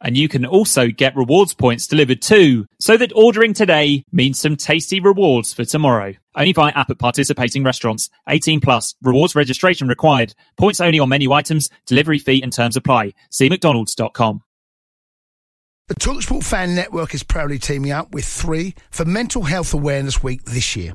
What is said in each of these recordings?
and you can also get rewards points delivered too, so that ordering today means some tasty rewards for tomorrow. Only via app at participating restaurants. 18 plus. Rewards registration required. Points only on menu items. Delivery fee and terms apply. See mcdonalds.com. The Talksport Fan Network is proudly teaming up with three for Mental Health Awareness Week this year.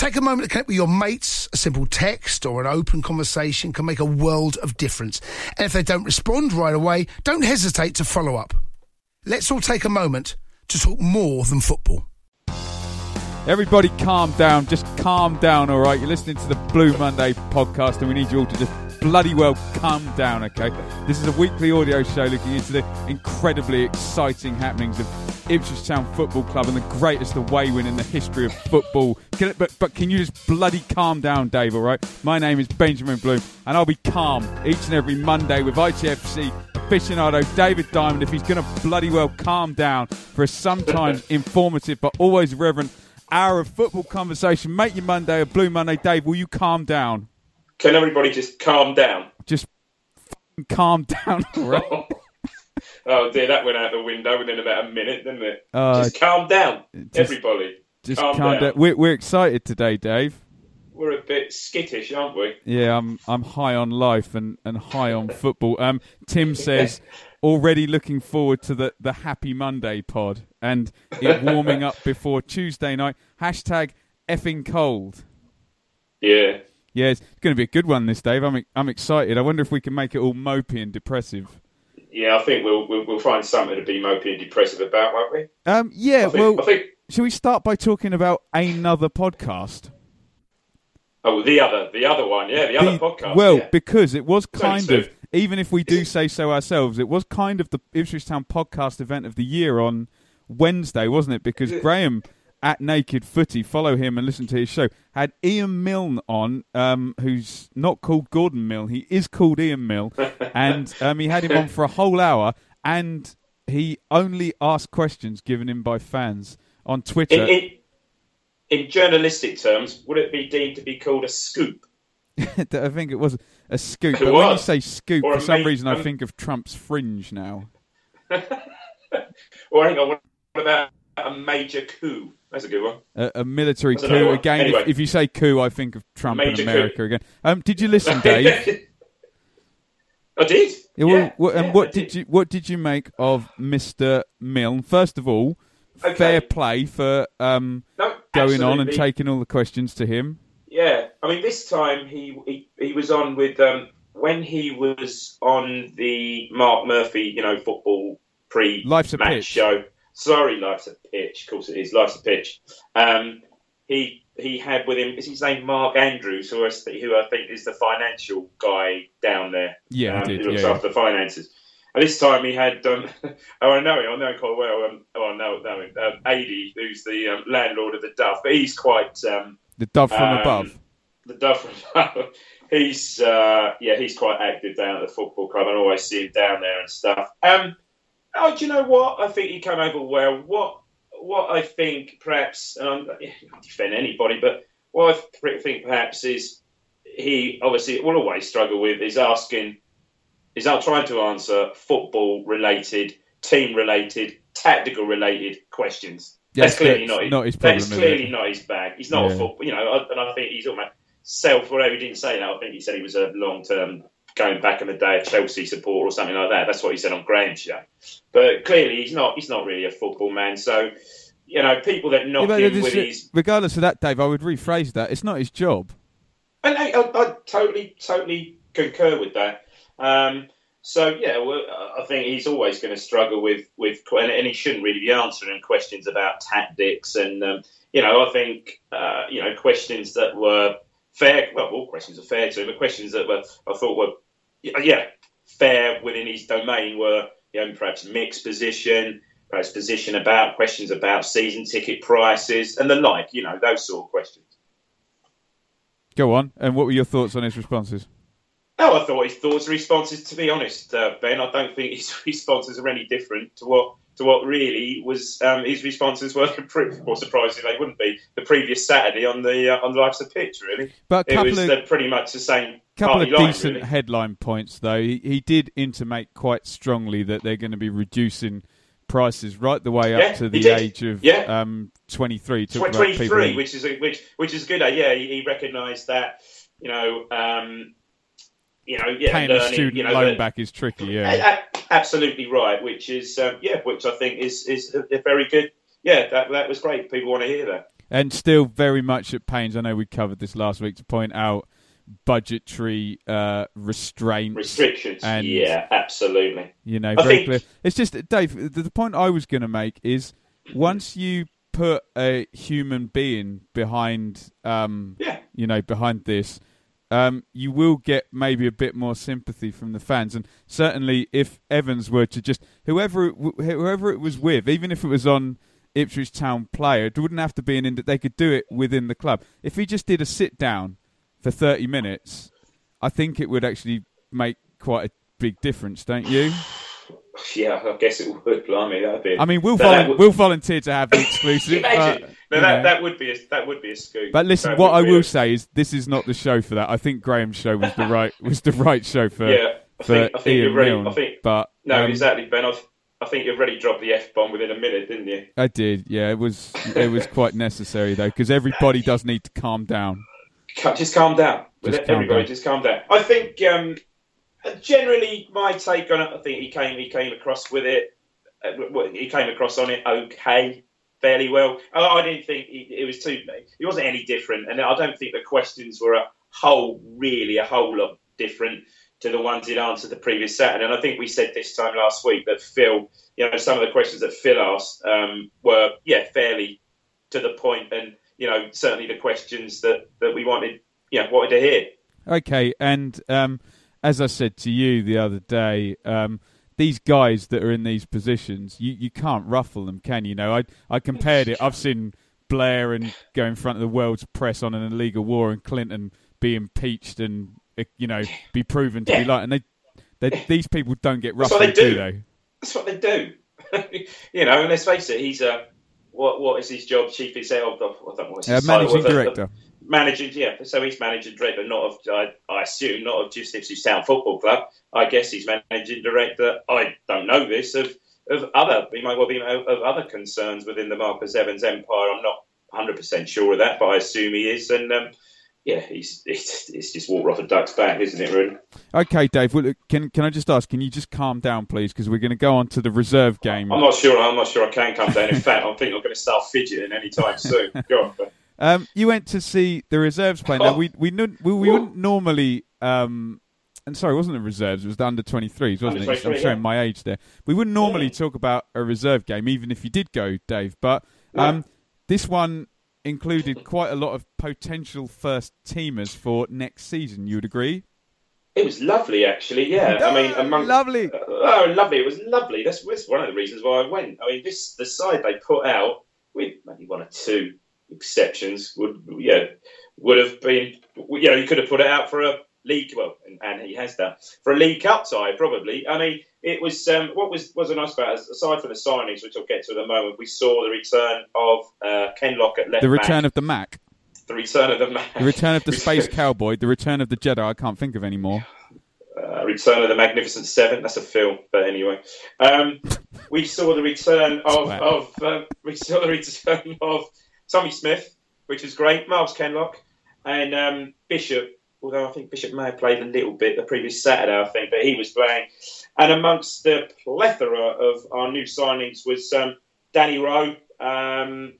Take a moment to connect with your mates. A simple text or an open conversation can make a world of difference. And if they don't respond right away, don't hesitate to follow up. Let's all take a moment to talk more than football. Everybody calm down. Just calm down, all right? You're listening to the Blue Monday podcast, and we need you all to just bloody well calm down, okay? This is a weekly audio show looking into the incredibly exciting happenings of Ipswich Town Football Club and the greatest away win in the history of football. Can it, but, but can you just bloody calm down, Dave, all right? My name is Benjamin Bloom, and I'll be calm each and every Monday with ITFC aficionado David Diamond if he's going to bloody well calm down for a sometimes informative but always reverent hour of football conversation. Make your Monday a Blue Monday. Dave, will you calm down? Can everybody just calm down? Just f***ing calm down, right? oh dear, that went out the window within about a minute, didn't it? Uh, just calm down, just- everybody. Just calm, calm down. down. We're, we're excited today, Dave. We're a bit skittish, aren't we? Yeah, I'm I'm high on life and, and high on football. Um, Tim says already looking forward to the, the Happy Monday pod and it warming up before Tuesday night. Hashtag effing cold. Yeah. Yeah, it's going to be a good one this Dave. I'm I'm excited. I wonder if we can make it all mopey and depressive. Yeah, I think we'll, we'll we'll find something to be mopey and depressive about, won't we? Um, yeah. I think, well, I think. shall we start by talking about another podcast? Oh, the other, the other one, yeah, the other podcast. Well, yeah. because it was kind of, even if we do say so ourselves, it was kind of the Ipswich Town podcast event of the year on Wednesday, wasn't it? Because Graham at Naked Footy, follow him and listen to his show, had Ian Milne on, um, who's not called Gordon Milne. He is called Ian Milne. and um, he had him on for a whole hour, and he only asked questions given him by fans on Twitter. in, in, in journalistic terms, would it be deemed to be called a scoop? I think it was a scoop. But when you say scoop, Or for some ma- reason I um, think of Trump's fringe now. Or hang on, what about a major coup? That's a good one. A, a military That's coup again. Anyway. If, if you say coup, I think of Trump and Major America coup. again. Um, did you listen, Dave? I did. Yeah, well, Yeah, what, and yeah, what I did you what did you make of Mister Milne? First of all, Okay. fair play for um, No, going on and taking all the questions to him. Yeah, I mean, this time he he, he was on with um, when he was on the Mark Murphy, you know, football pre Life's a match pitch. show. Sorry, life's a pitch. Of course it is. Life's a pitch. Um, he he had with him is his name Mark Andrews, who I, who I think is the financial guy down there. Yeah, he um, Who looks yeah, after the finances. And this time he had, um, oh, I know him, I know him quite well. Um, oh, I know, know him. Um, Ady, who's the um, landlord of the Dove, but he's quite um, The dove from um, above. the Dove. From Above. He's uh, yeah, he's quite active down at the football club, and I always see him down there and stuff. Um, oh, do you know what? I think he came over well. What what I think perhaps, and I'm not defend anybody, but what I think perhaps is he obviously will always struggle with is asking, is not trying to answer football related, team related, tactical related questions. Yeah, that's clearly not his, not his problem, That's it? clearly not his bag. He's not Yeah. a football, you know. And I think he's almost self. Whatever he didn't say that. I think he said he was a long term going back in the day a Chelsea supporter or something like that. That's what he said on Graham's show. But clearly he's not. He's not really a football man. So you know, people that Yeah, knock but him with his regardless of that, Dave, I would rephrase that. It's not his job. And I, I, I totally, totally concur with that. Um, so yeah, well, I think he's always going to struggle with with, and he shouldn't really be answering questions about tactics. And um, you know, I think uh, you know questions that were fair. Well, all questions are fair to him, but questions that were I thought were yeah fair within his domain were you know perhaps mixed position, perhaps position about questions about season ticket prices and the like. You know, those sort of questions. Go on. And what were your thoughts on his responses? No, I thought his thoughts and responses. To be honest, uh, Ben, I don't think his responses are any different to what to what really was um, his responses were. Or surprisingly, they wouldn't be the previous Saturday on the uh, on the likes of pitch. Really, but it was of, uh, pretty much the same. Couple of line, decent really. headline points, though. He, he did intimate quite strongly that they're going to be reducing prices right the way Yeah, up to the age of Yeah. um, 23. Talk Tw- 23, which is a, which which is good. Uh, yeah, he, he recognised that. You know, um, you know, yeah, paying a student you know, loan back is tricky, yeah. a- absolutely right. Which is um, yeah, which I think is is a, very good. Yeah, that that was great. People want to hear that. And still very much at pains. I know we covered this last week to point out budgetary uh, restraints. Restrictions. And- yeah, absolutely. You know, I very think- clear. It's just, Dave, the, the point I was going to make is once you put a human being behind, um, Yeah. you know, behind this, um, you will get maybe a bit more sympathy from the fans. And certainly, if Evans were to just whoever it, whoever it was with, even if it was on Ipswich Town player, it wouldn't have to be an ind- they could do it within the club. If he just did a sit down for thirty minutes, I think it would actually make quite a big difference, don't you? Yeah, I guess it would. Blimey, that'd be. I mean, we'll, that would- we'll volunteer to have the exclusive. Imagine. uh, no, that, know. that would be a, that would be a scoop. But listen, That what I will a- say is this is not the show for that. I think Graham's show was the right was the right show for yeah, I for think, I think you're. Milne. I think but no, um, exactly, Ben. I've, I think you've already dropped the f bomb within a minute, didn't you? I did. Yeah, it was it was quite necessary though because everybody does need to calm down. Just calm down. Just calm Everybody, down. just calm down. I think um, generally my take on it. I think he came he came across with it. Uh, he came across on it okay, fairly well. I, didn't think he, it was too. He wasn't any different, and I don't think the questions were a whole really a whole lot different to the ones he'd answered the previous Saturday. And I think we said this time last week that Phil, you know, some of the questions that Phil asked um, were yeah fairly to the point, and you know certainly the questions that that we wanted yeah wanted to hear. Okay, and um, as I said to you the other day, um, these guys that are in these positions, you, you can't ruffle them, can you? know, I I compared it. I've seen Blair and go in front of the world's press on an illegal war, and Clinton be impeached and uh, you know be proven to be Yeah. like, and they, they these people don't get That's what they ruffled, do do. they? That's what they do. you know, and let's face it, he's a what what is his job? Chief executive I don't know what's his Uh, title, managing of the- Managing, yeah. So he's managing director, not of I, I assume not of just Ipswich Town Football Club. I guess he's managing director. I don't know this of of other. He might well be of, of other concerns within the Marcus Evans empire. I'm not 100 percent sure of that, but I assume he is. And um, yeah, he's it's, it's just water off a duck's back, isn't it? Really. Okay, Dave. Well, can can I just ask? Can you just calm down, please? Because we're going to go on to the reserve game. I'm not sure. I'm not sure I can come down. In fact, I think I'm going to start fidgeting anytime soon. Go on. Ben. Um, you went to see the reserves play. Now we we nu- we, we wouldn't normally. Um, and sorry, it wasn't the reserves. It was the under 23s, wasn't Under it? I'm showing yeah. my age there. We wouldn't normally Yeah. talk about a reserve game, even if you did go, Dave. But um, this one included quite a lot of potential first teamers for next season. You would agree? It was lovely, actually. Yeah, I mean, Oh, among lovely. Oh, lovely! It was lovely. That's, that's one of the reasons why I went. I mean, this the side they put out with maybe one or two exceptions would yeah would have been you know you could have put it out for a league well and, and he has done for a league cup side probably. I mean, it was um, what was was nice about it, aside from the signings which I'll get to in a moment. We saw the return of uh, Kenlock at left The return back. of the Mac, the return of the man. the return of the space cowboy, the return of the Jedi. I can't think of any more. Uh, Return of the Magnificent Seven. That's a film, but anyway, um, we saw the return of, of uh, we saw the return of Tommy Smith, which is great. Myles Kenlock and um, Bishop. Although I think Bishop may have played a little bit the previous Saturday, I think, but he was playing. And amongst the plethora of our new signings was um, Danny Rowe, um,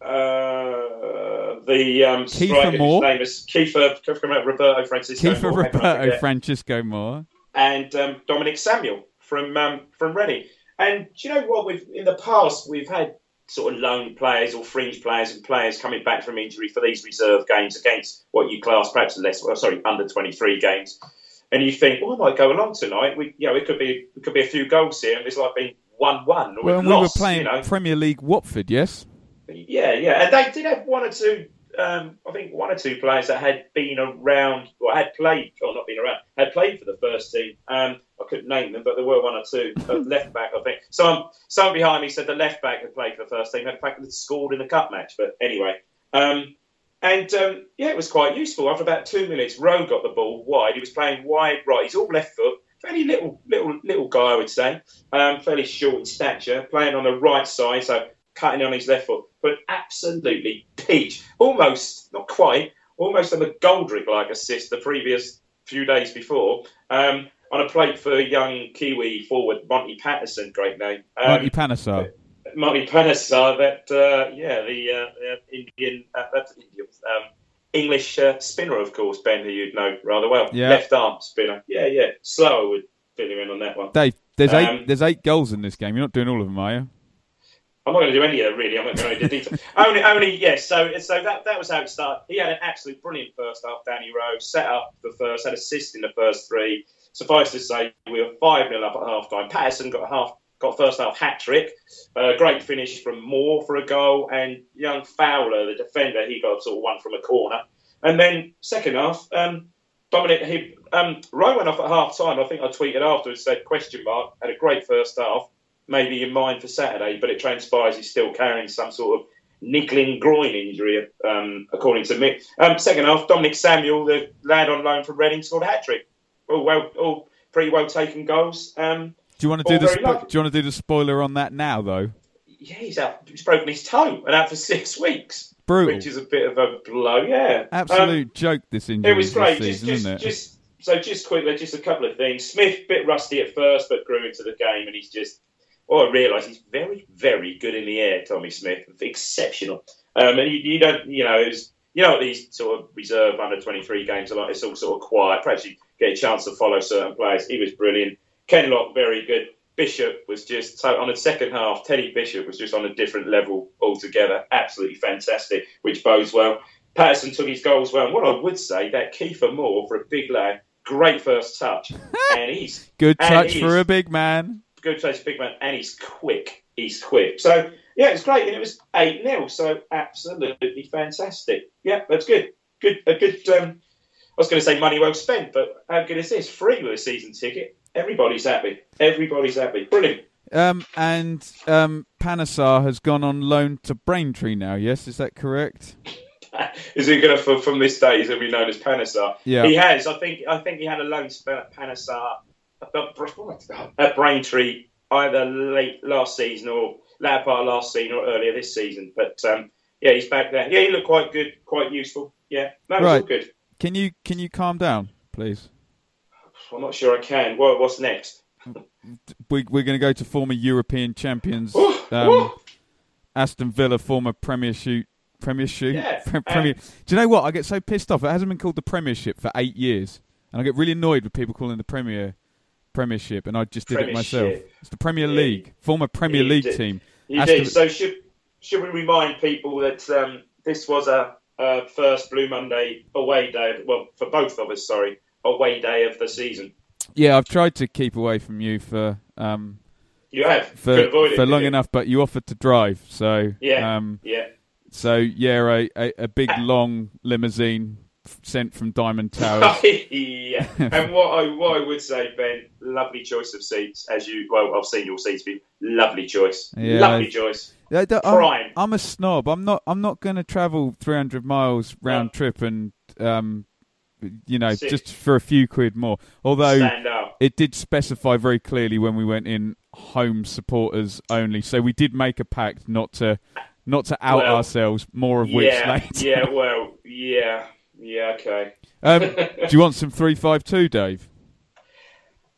uh, the um, Kieffer striker Moore? whose name is Kieffer, Kieffer Roberto Francisco Kieffer Moore, how can I Roberto? Francisco Moore. and um, Dominic Samuel from um, from Reading. And do you know what? We've in the past we've had sort of loan players or fringe players and players coming back from injury for these reserve games against what you class perhaps less, well, sorry, under twenty three games. And you think, well, I might go along tonight. We, you know, it could be it could be a few goals here, and it's like being one one or Well, we were playing You know? Premier League Watford, yes? Yeah, yeah, and they did have one or two. Um, I think one or two players that had been around, or had played, or not been around, had played for the first team. Um, I couldn't name them, but there were one or two. Uh, left back, I think. Someone, someone behind me said the left back had played for the first team. Had in fact had scored in the cup match. But anyway, um, and um, yeah, it was quite useful. After about two minutes, Rowe got the ball wide. He was playing wide right. He's all left foot. Fairly little, little, little guy, I would say. Um, fairly short in stature, playing on the right side, so cutting on his left foot, but absolutely peach. Almost, not quite, almost on the Goldrick-like assist the previous few days before. Um, on a plate for young Kiwi forward Monty Patterson, great name. Um, Monty Panesar. Monty Panesar, that uh, yeah, the uh, Indian, uh, that's Indian, um, English uh, spinner, of course, Ben, who you'd know rather well. Yeah. Left arm spinner. Yeah, yeah. Slower would fill you in on that one. Dave, there's Um, eight. There's eight goals in this game. You're not doing all of them, are you? I'm not going to do any of that really. I'm not going to into detail. only, only yes. So, so that that was how it started. He had an absolute brilliant first half. Danny Rowe set up the first, had assist in the first three. Suffice to say, we were five 0 up at half time. Patterson got a half, got first half hat trick. Uh, great finish from Moore for a goal, and young Fowler, the defender, he got sort of one from a corner. And then second half, um, Dominic he, um, Rowe went off at half time. I think I tweeted afterwards and said question mark. Had a great first half maybe in mind for Saturday, but it transpires he's still carrying some sort of niggling groin injury, um, according to Mick. Um, second half, Dominic Samuel, the lad on loan from Reading, scored a hat trick. All well, all pretty well taken goals. Um, Do you want to do the spo- Do you want to do the spoiler on that now, though? yeah, he's out. He's broken his toe and out for six weeks, Brutal. which is a bit of a blow. Yeah, Um, Absolute joke. This injury It was great. Just, season, just, it? just so just quickly, just a couple of things. Smith bit rusty at first, but grew into the game, and he's just. Oh, I realise he's very, very good in the air. Tommy Smith, exceptional. Um, and you, you don't, you know, was, you know, what these sort of reserve under twenty three games are like. It's all sort of quiet. Perhaps you get a chance to follow certain players. He was brilliant. Kenlock, very good. Bishop was just so on the second half. Teddy Bishop was just on a different level altogether. Absolutely fantastic, which bodes well. Patterson took his goals well. And what I would say that Kieffer Moore for a big lad, great first touch, and he's Good touch he's- for a big man. Good touch, big man, and he's quick. He's quick. So yeah, it's great, and it was eight 0 So absolutely fantastic. Yeah, that's good. Good, a good. Um, I was going to say money well spent, but how good is this? Free with a season ticket. Everybody's happy. Everybody's happy. Brilliant. Um, and um, Panesar has gone on loan to Braintree now. Yes, is that correct? Is he going to from, from this day? He's going to be known as Panesar. Yeah. he has. I think. I think he had a loan spell at Panesar at Braintree either late last season or latter part last season or earlier this season. But um, yeah, he's back there. Yeah, he looked quite good, quite useful. Yeah, it's all Right. good. Can you can you calm down, please? I'm not sure I can. What, what's next? We, we're going to go to former European champions, Ooh, um, ooh. Aston Villa, former Premiership. Premiership. Yeah, Pre- um, Do you know what? I get so pissed off. It hasn't been called the Premiership for eight years, and I get really annoyed with people calling the Premier Premiership, and I just did it myself. It's the Premier Yeah. League, former Premier League did. team. You Aston- did. So should should we remind people that um, this was a, a first Blue Monday away day? Well, for both of us, sorry, away day of the season. Yeah, I've tried to keep away from you for um, You have for it, for long you? enough, but you offered to drive, so Yeah. um, Yeah. so yeah, a, a, a big long limousine sent from Diamond Towers. yeah. And what I what I would say, Ben, lovely choice of seats. As you well, I've seen your seats. Be lovely choice. Yeah. Lovely choice. Yeah, d- I'm, Prime. I'm a snob. I'm not. I'm not going to travel 300 miles round No. trip and um, you know, Sit. just for a few quid more. Although it did specify very clearly when we went in home supporters only, so we did make a pact not to not to out Well, ourselves. More of which Yeah. later. yeah. Well. Yeah. Yeah. Okay. Um, do you want some three five two, Dave?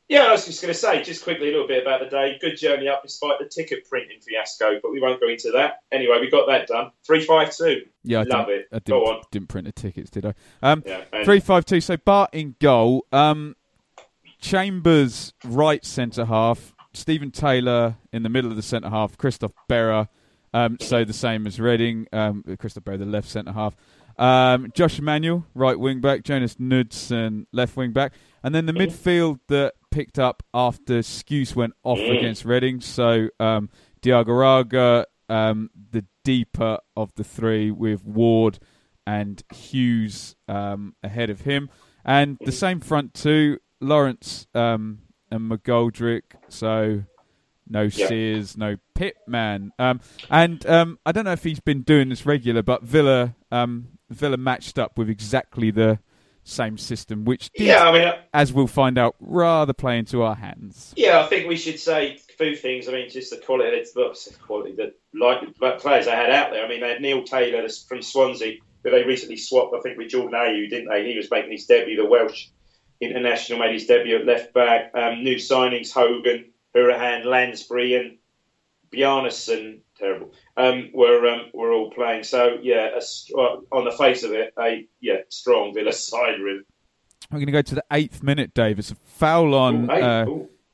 Yeah, I was just going to say, just quickly, a little bit about the day. Good journey up despite the ticket printing fiasco, but we won't go into that. Anyway, we got that done. 352. Yeah, I Love it. I didn't, Go on. didn't print the tickets, did I? Um, Yeah, three five two. So Bart in goal. Um, Chambers right centre half. Stephen Taylor in the middle of the centre half. Christoph Berra. Um, so the same as Reading. Um, Christoph Berra, the left centre half. Um, Josh Emmanuel, right wing back. Jonas Knudsen, left wing back. And then the midfield that picked up after Skuse went off against Reading. So um, Diagouraga, um, the deeper of the three, with Ward and Huws um, ahead of him. And the same front two, Lawrence um, and McGoldrick. So no Yeah. Sears, no Pitman. Um, and um, I don't know if he's been doing this regular, but Villa um, Villa matched up with exactly the same system, which did, Yeah, I mean, uh, as we'll find out, rather play into our hands. yeah, I think we should say a few things. I mean, just the quality, the, quality, the like, like players they had out there. I mean, they had Neil Taylor from Swansea, who they recently swapped, I think, with Jordan Ayew, didn't they? He was making his debut, the Welsh international, made his debut at left back. Um, new signings, Hogan, Hourihane, Lansbury, and Bjarnason, terrible, um, were um, were all playing. So yeah, a, on the face of it, a yeah strong Villa side. Really. We're going to go to the eighth minute, Dave. It's a foul on Ooh, uh,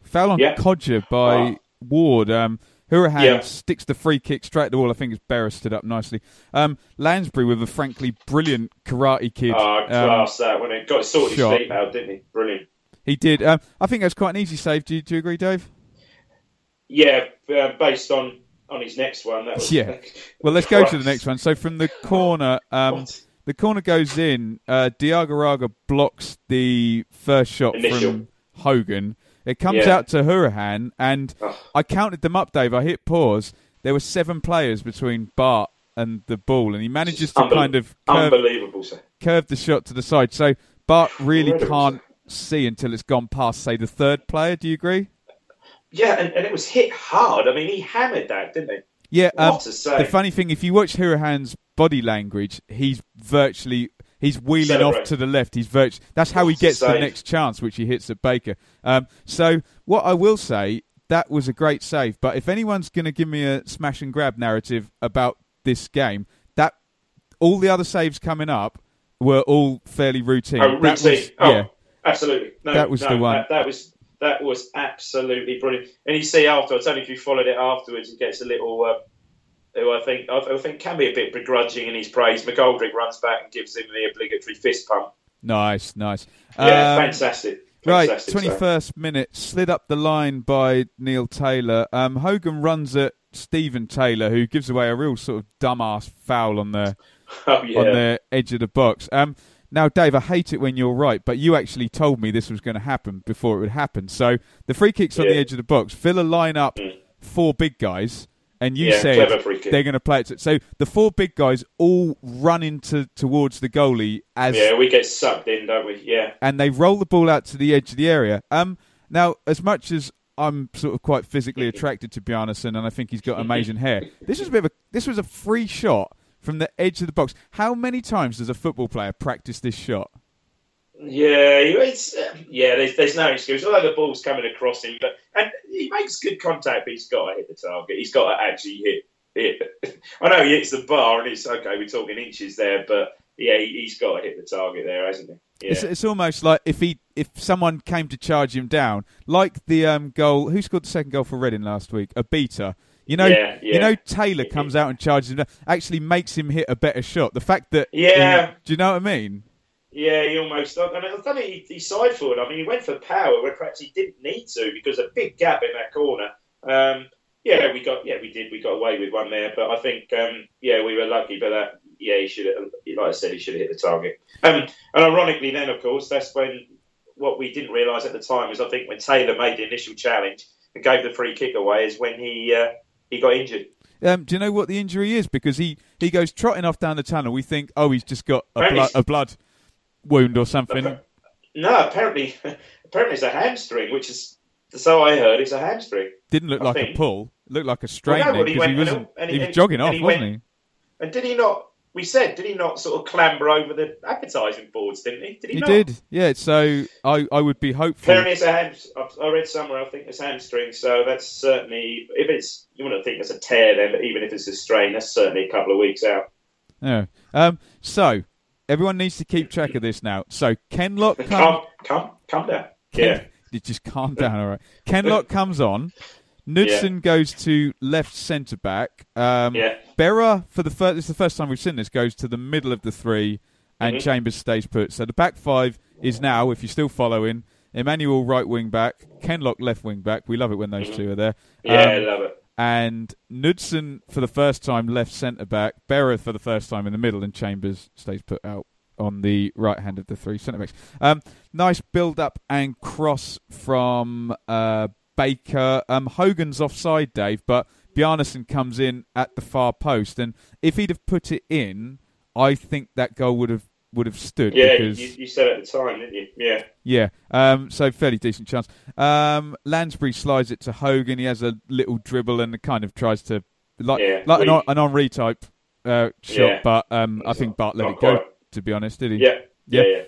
foul on Yeah. Kodjia by Ah. Ward. Um, Hourihane Yeah. sticks the free kick straight at the wall. I think it's Berra stood up nicely. Um, Lansbury with a frankly brilliant karate kid. Oh, um, that when it got sorted shot. his feet out, didn't he? Brilliant. he did. Um, I think that's quite an easy save. Do you, do you agree, Dave? Yeah, uh, based on on his next one. That was, Yeah. Well, let's go to the next one. So from the corner, um, the corner goes in. Uh, Diagouraga blocks the first shot Initial. from Hogan. It comes Yeah. out to Hourihane, and Ugh. I counted them up, Dave. I hit pause. There were seven players between Bart and the ball, and he manages to kind of curve, Unbelievable, sir. curve the shot to the side. So Bart really can't see until it's gone past, say, the third player. Do you agree? Yeah, and, and it was hit hard. I mean, he hammered that, didn't he? Yeah. Um, the funny thing, if you watch Hourihane's body language, he's virtually he's wheeling off to the left. He's virtu- that's how he What a gets the next chance, which he hits at Baker. Um, so what I will say, that was a great save. But if anyone's going to give me a smash and grab narrative about this game, that all the other saves coming up were all fairly routine. Oh, routine. was- oh, yeah. absolutely. No, That was no, the one. That, that was that was absolutely brilliant. And you see afterwards, I don't if you followed it afterwards, he gets a little. Uh, who I think I think can be a bit begrudging in his praise. McGoldrick runs back and gives him the obligatory fist pump. Nice, nice. Yeah, Um, fantastic. Right, Fantastic save. 21st minute, slid up the line by Neil Taylor. Um, Hogan runs at Stephen Taylor, who gives away a real sort of dumbass foul on the Oh yeah. on the edge of the box. Um, now, Dave, I hate it when you're right, but you actually told me this was going to happen before it would happen. So the free kicks on the edge of the box. Villa line up four big guys, and you Yeah, said clever free kick. they're going to play it. So the four big guys all run into towards the goalie as Yeah, we get sucked in, don't we? Yeah. and they roll the ball out to the edge of the area. Um, now, as much as I'm sort of quite physically attracted to Bjarnason, and I think he's got amazing hair, this was a bit of a this was a free shot from the edge of the box. How many times does a football player practice this shot? Yeah, it's uh, yeah. There's, there's no excuse. Although the ball's coming across him, but and he makes good contact, but he's got to hit the target. He's got to actually hit. hit. I know he hits the bar, and it's okay. We're talking inches there, but yeah, he, he's got to hit the target there, hasn't he? Yeah. It's, it's almost like if he if someone came to charge him down, like the um, goal. Who scored the second goal for Reading last week? A beater. You know, Yeah, you know Taylor comes out and charges him actually makes him hit a better shot. The fact that Yeah. he- do you know what I mean? Yeah, he almost. And I don't think he, he side forward. I mean, he went for power where perhaps he didn't need to because a big gap in that corner. Um, yeah, we got. Yeah, we did. We got away with one there, but I think. Um, yeah, we were lucky. But that. Yeah, he should. Like I said, he should have hit the target. Um, and ironically, then of course, that's when what we didn't realise at the time is I think when Taylor made the initial challenge and gave the free kick away is when he uh, he got injured. Um, do you know what the injury is? Because he, he goes trotting off down the tunnel. We think, oh, he's just got a, blood, a blood wound or something. No, apparently, apparently it's a hamstring, which is so I heard. It's a hamstring. Didn't look I like a pull. Looked like a Well, no, he because he, wasn't. and he he- was jogging and off, wasn't went- he? And did he not? We said, did he not sort of clamber over the advertising boards? Didn't he? Did he, He not? did, yeah. So I, I would be hopeful. Apparently, it's a ham. I read somewhere. I think it's hamstring. So that's certainly if it's you wouldn't think it's a tear then, but even if it's a strain, that's certainly a couple of weeks out. Yeah. Um. So everyone needs to keep track of this now. So Kenlock Come, come, come down. Yeah. You just calm down, all right. Kenlock comes on. Knudsen goes to left centre back. Um, Yeah. Berra for the first. This is the first time we've seen this. Goes to the middle of the three, and Mhm. Chambers stays put. So the back five is now, if you're still following, Emmanuel right wing back, Kenlock left wing back. We love it when those two are there. Mm-hmm. Yeah, I Um, love it. and Knudsen for the first time left centre back, Berra for the first time in the middle, and Chambers stays put out on the right hand of the three centre backs. Um, nice build up and cross from uh, Baker. Um, Hogan's offside, Dave, but Bjarnason comes in at the far post, and if he'd have put it in, I think that goal would have would have stood Yeah, because you, you said at the time, didn't you? Yeah. yeah, um, so fairly decent chance. Um, Lansbury slides it to Hogan. He has a little dribble and kind of tries to like Yeah, like an, an Henry type uh, shot, Yeah. but um, I think Bart let it go. To be honest, did he? Yeah. Yeah. Yeah.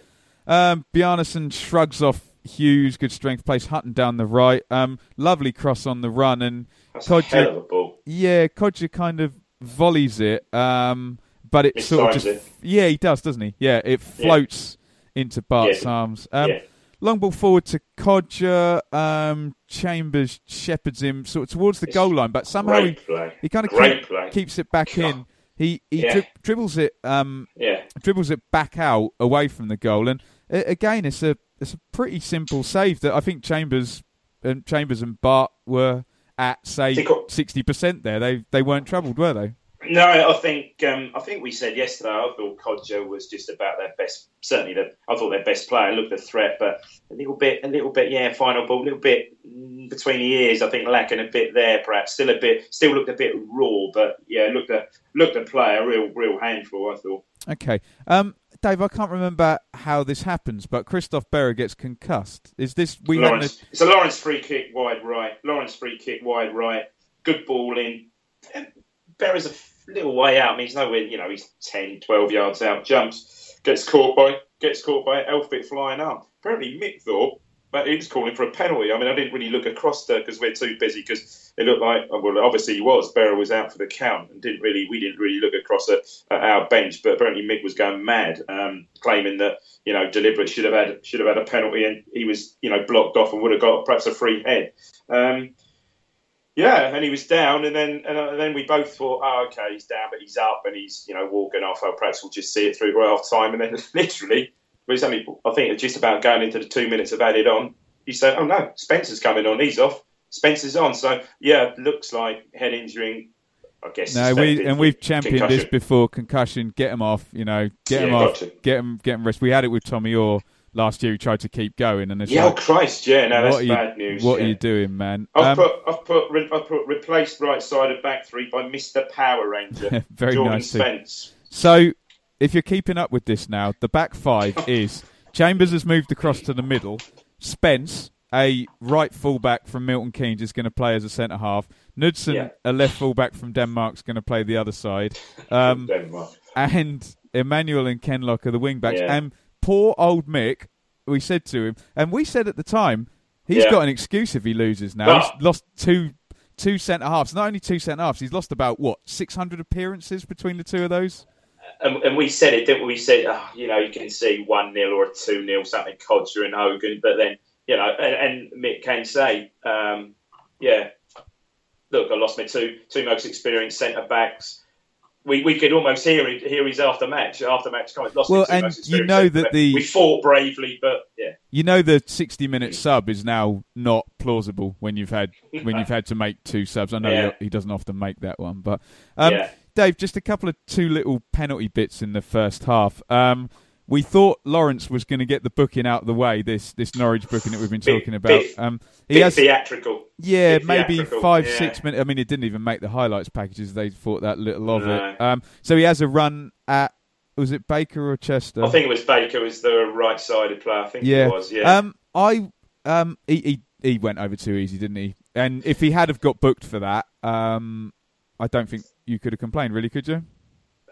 Yeah. Um, Bjarnason shrugs off Huws. Good strength, plays Hutton down the right. Um, lovely cross on the run, and That's Kodjia- a hell of a ball. yeah, Kodjia kind of volleys it, um, but it sort of just it. yeah, he does, doesn't he? Yeah, it floats into Bart's Yeah. arms. Um, yeah. Long ball forward to Kodjia. Um, Chambers shepherds him sort of towards the It's goal line, but somehow he, he kind of play. keeps it back in. He he Yeah. dri- dribbles it um, Yeah. dribbles it back out away from the goal, and again it's a it's a pretty simple save that I think Chambers and Chambers and Bart were at say sixty percent there. They they weren't troubled, were they? No, I think um, I think we said yesterday. I thought Kodjia was just about their best. Certainly, the, I thought their best player. Looked the threat, but a little bit, a little bit, yeah. Final ball, a little bit mm, between the ears. I think lacking a bit there, perhaps. Still a bit, still looked a bit raw, but yeah, looked a looked a play a real, real handful. I thought. Okay, um, Dave, I can't remember how this happens, but Christoph Berra gets concussed. Is this we Lawrence, it's a Lawrence free kick wide right. Lawrence free kick wide right. Good ball in. Berra's a little way out. I mean, he's nowhere. You know, he's 10, 12 yards out. Jumps, gets caught by gets caught by Elfbit flying up. Apparently, Mick thought. But he was calling for a penalty. I mean, I didn't really look across there because we're too busy. Because it looked like, well, obviously he was. Berra was out for the count, and didn't really. We didn't really look across at, our bench. But apparently Mick was going mad, um, claiming that you know deliberate should have had should have had a penalty, and he was you know blocked off and would have got perhaps a free head. Um, yeah, and he was down, and then and uh, then we both thought, oh, okay, he's down, but he's up, and he's you know walking off. Oh, perhaps we'll just see it through to half time, and then literally, it was only I think it was just about going into the two minutes of added on. He said, oh no, Spencer's coming on, he's off. Spencer's on, so yeah, looks like head injury. I guess. No, we and we've championed this before. Concussion, get him off. You know, get him Yeah, off. gotcha. Get him, get him rest. We had it with Tommy Oar last year. He tried to keep going, and it's Yeah, oh Christ, yeah, no, that's you, bad news. What yeah. are you doing, man? I've Um, put, I've put, re- I've put replaced right side of back three by Mister Power Ranger, Very Jordan nice. Spence. So, if you're keeping up with this now, the back five is Chambers has moved across to the middle. Spence, a right fullback from Milton Keynes, is going to play as a centre half. Knudsen, Yeah. a left fullback from Denmark, is going to play the other side. Um, and Emmanuel and Kenlock are the wing backs. Yeah. And poor old Mick, we said to him, and we said at the time, he's Yeah. got an excuse if he loses now. Ah. He's lost two two centre halves. Not only two centre halves, he's lost about what six hundred appearances between the two of those. And, and we said it, didn't we? We said, oh, you know, you can see one 0 or a two 0 something Kodjia and Hogan, but then you know, and, and Mick can say, um, yeah, look, I lost my two two most experienced centre backs. We, we could almost hear it, hear his after match after match comments. Lost Well, and you know that the- we fought bravely, but yeah, You know the sixty-minute sub is now not plausible when you've had when you've had to make two subs. I know Yeah. he, he doesn't often make that one, but um, Yeah. Dave, just a couple of two little penalty bits in the first half. Um, we thought Lawrence was going to get the booking out of the way. This this Norwich booking that we've been Bit- talking about. bit- Um, he bit has theatrical. yeah, bit maybe theatrical, five yeah. six minutes. I mean, it didn't even make the highlights packages. They thought that little of No. it. Um, so he has a run at was it Baker or Chester? I think it was Baker was the right sided player. I think Yeah. it was. Yeah. Um, I um, he, he he went over too easy, didn't he? And if he had have got booked for that, um, I don't think you could have complained, really, could you?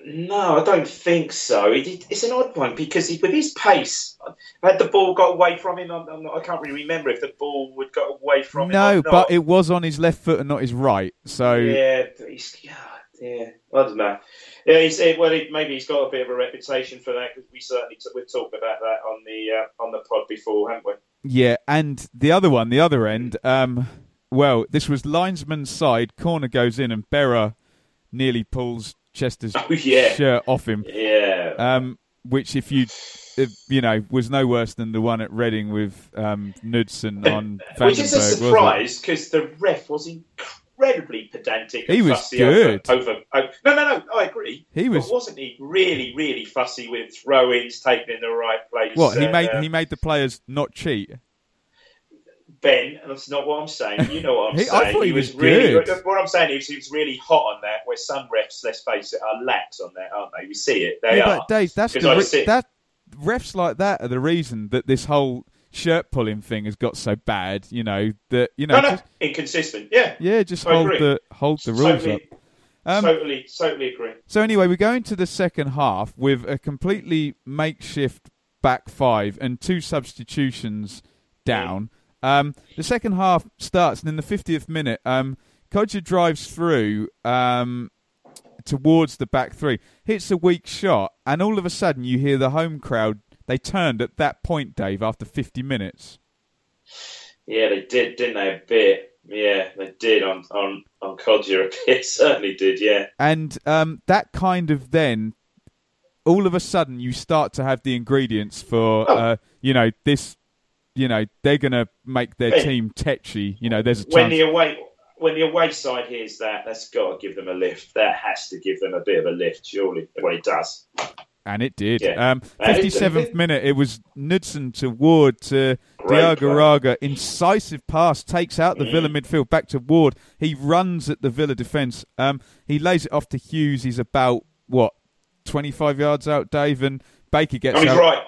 No, I don't think so. It, it's an odd one because he, with his pace, had the ball got away from him. I'm, I'm not, I can't really remember if the ball would got away from him. No, but it was on his left foot and not his right. So yeah, he's, yeah, yeah, I don't know. Yeah, he's eh, well. He, maybe he's got a bit of a reputation for that because we certainly t- we've talked about that on the uh, on the pod before, haven't we? Yeah, and the other one, the other end, um, well, this was linesman's side, corner goes in, and Berra nearly pulls Chester's Oh, yeah. shirt off him. Yeah, Um, which, if you, if, you know, was no worse than the one at Reading with um, Knudsen on which is a surprise because the ref was incredibly pedantic. He was fussy good. Over, over, over- no, no, no. I agree. He was- But wasn't he really, really fussy with throw-ins, taken in the right place? What he and, made, uh, he made the players not cheat. Ben, and that's not what I'm saying. You know what I'm He- I thought he was really good. What I'm saying is he was really hot on that. Where some refs, let's face it, are lax on that, aren't they? We see it. They yeah, are. but Dave, that's the re- that refs like that are the reason that this whole shirt pulling thing has got so bad. You know that you know. no, no, just- inconsistent. Yeah, yeah, just I hold agree. the hold the rules totally, up. Um, totally, totally agree. So anyway, we go into the second half with a completely makeshift back five and two substitutions down. Um, the second half starts, and in the 50th minute, um, Kodjia drives through um, towards the back three, hits a weak shot, and all of a sudden you hear the home crowd. They turned at that point, Dave, after 50 minutes. Yeah, they did, didn't they? A bit. Yeah, they did on on on Kodjia a bit. Certainly did. Yeah. And um, that kind of then, all of a sudden, you start to have the ingredients for, Oh. uh, you know, this, you know, they're going to make their team tetchy. You know, there's a When chance. the away when the away side hears that, that's got to give them a lift. That has to give them a bit of a lift, surely. Well, it does. And it did. Yeah. Um, 57th minute, it was Knudsen to Ward to Great Diago play. Raga. Incisive pass, takes out the Mm. Villa midfield, back to Ward. He runs at the Villa defence. Um, he lays it off to Huws. He's about, what, 25 yards out, Dave? And Baker gets out. right,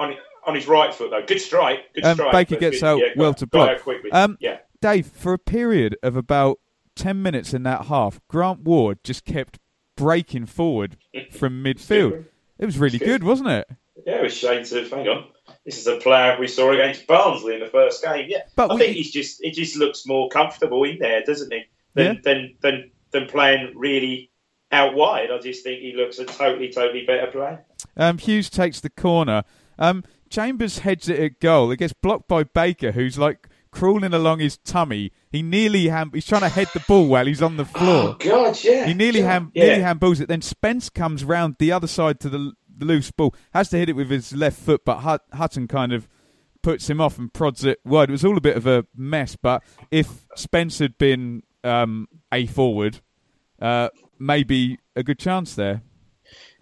on, his right foot though. Good strike. Good Um, strike. Baker gets good- out yeah, well to block. Um, yeah. Dave, for a period of about 10 minutes in that half, Grant Ward just kept breaking forward from midfield. It was really good, wasn't it? Yeah, it was shame to hang on. This is a player we saw against Barnsley in the first game. Yeah, But I we- think he's just he just looks more comfortable in there, doesn't he? Than Yeah. than, than than playing really out wide. I just think he looks a totally totally better player. Um, Huws takes the corner. Um, Chambers heads it at goal. It gets blocked by Baker, who's like crawling along his tummy. He nearly ham- he's trying to head the ball while he's on the floor. Oh God, yeah. He nearly ham- yeah. nearly handballs it. Then Spence comes round the other side to the, the loose ball. Has to hit it with his left foot, but Hut- Hutton kind of puts him off and prods it wide. It was all a bit of a mess. But if Spence had been um, a forward, uh, maybe a good chance there.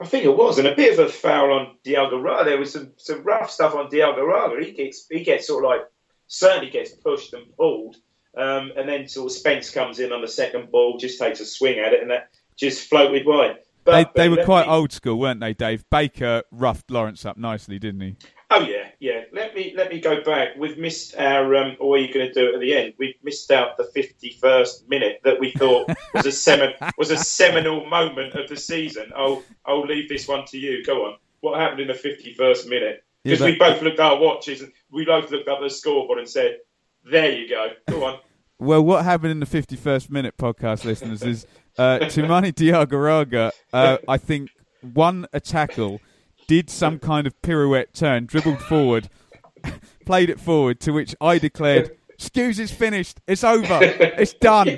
I think it was, and a bit of a foul on Diagouraga. There was some, some rough stuff on Diagouraga. He gets he gets sort of like certainly gets pushed and pulled, um, and then sort of Spence comes in on the second ball, just takes a swing at it, and that just floated wide. But, They, they were quite me- old school, weren't they, Dave? Baker roughed Lawrence up nicely, didn't he? Oh yeah, yeah. Let me let me go back. We've missed our. Um, or what are you going to do it at the end? We've missed out the fifty-first minute that we thought was a semin, was a seminal moment of the season. I'll I'll leave this one to you. Go on. What happened in the fifty-first minute? Yeah, Because but- we both looked at our watches and we both looked up the scoreboard and said, "There you go. Go on." Well, what happened in the 51st minute podcast, listeners, is uh, Toumani Diagouraga, uh, I think, won a tackle, did some kind of pirouette turn, dribbled forward, played it forward, to which I declared, Skuse is finished. It's over. It's done.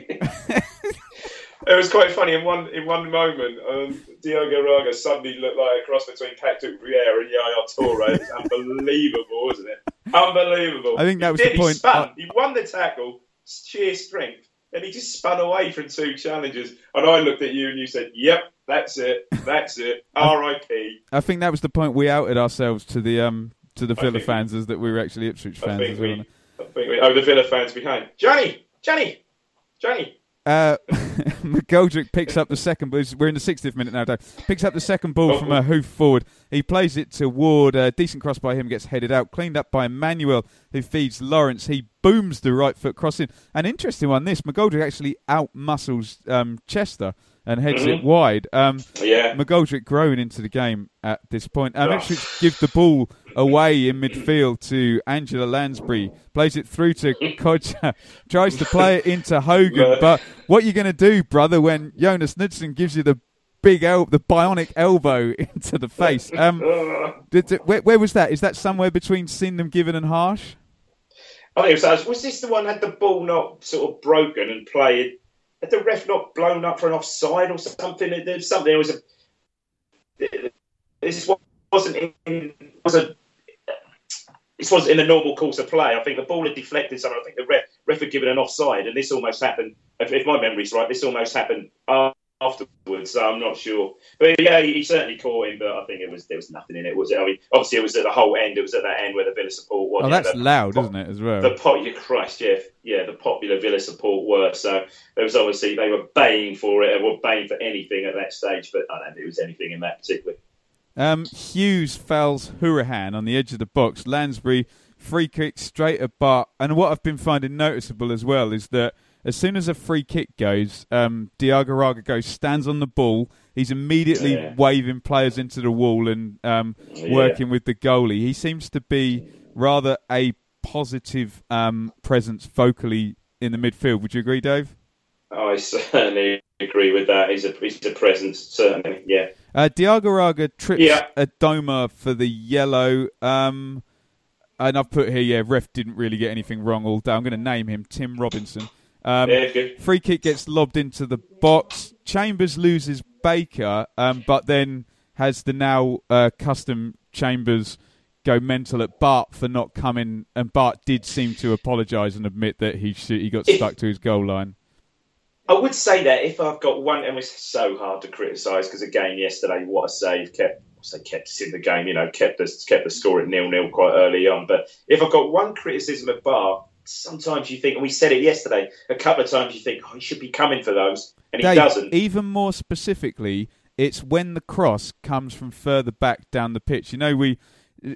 It was quite funny in one in one moment. Um, Diagouraga suddenly looked like a cross between Patrick Vieira and Yaya Toure. It was unbelievable, wasn't it? Unbelievable. I think that He was did, the point. He, spun. I- he won the tackle, sheer strength, and he just spun away from two challenges. And I looked at you and you said, "Yep, that's it, that's it." R.I.P. I think that was the point we outed ourselves to the um to the Villa think- fans as that we were actually Ipswich I fans think as well. we, I think we. Oh, the Villa fans behind. Johnny, Johnny, Johnny. Uh, McGoldrick picks up the second ball. We're in the 60th minute now, Dave. Picks up the second ball from a hoof forward. He plays it to Ward. A decent cross by him gets headed out. Cleaned up by Emmanuel, who feeds Lawrence. He booms the right foot crossing. An interesting one, this. McGoldrick actually out muscles um, Chester and heads Mm-hmm. it wide. Um, Yeah. McGoldrick growing into the game at this point. Um, Ipswich give the ball away in midfield to Angela Lansbury. Plays it through to Kodjia. Tries to play it into Hogan. But what are you going to do, brother, when Jonas Knudsen gives you the big el- the bionic elbow into the face? Um, did, did- where, where was that? Is that somewhere between Sindham, Given and Harsh? I think it was, was this the one that had the ball not sort of broken and played? Had the ref not blown up for an offside or something? There was something. There was a. This wasn't in. Was a. This wasn't in the normal course of play. I think the ball had deflected somewhere. I think the ref, ref had given an offside, and this almost happened. If, if my memory's right, this almost happened afterwards. So I'm not sure, but yeah, he, certainly caught him. But I think it was there was nothing in it, was it? I mean, obviously it was at the whole end. It was at that end where the Villa support was. Oh, know, that's the- loud, isn't it, as well? the popular Christ, yeah, yeah, the popular Villa support were. So there was obviously they were baying for it, and were baying for anything at that stage. But I don't think it was anything in that particularly. Um, Huws fouls Hourihane on the edge of the box. Lansbury free kick straight at Bart. And what I've been finding noticeable as well is that as soon as a free kick goes, um, Diagouraga goes, stands on the ball. He's immediately Yeah. waving players into the wall and um, Yeah. working with the goalie. He seems to be rather a positive um, presence vocally in the midfield. Would you agree, Dave? I certainly agree with that. He's a he's a presence, certainly. Yeah, Uh, Diagouraga trips Yeah. Adomah for the yellow. Um, and I've put here, yeah, ref didn't really get anything wrong all day. I'm going to name him Tim Robinson. Um, yeah, good. free kick gets lobbed into the box. Chambers loses Baker, um, but then has the now uh, custom Chambers go mental at Bart for not coming. And Bart did seem to apologise and admit that he he got stuck to his goal line. I would say that if I've got one, and it's so hard to criticise because again, yesterday, what a save kept. Say kept us in the game, you know, kept us kept the score at nil nil quite early on. But if I've got one criticism of Bar, sometimes you think, and we said it yesterday, a couple of times you think, oh, he should be coming for those, and he doesn't. Even more specifically, it's when the cross comes from further back down the pitch. You know, we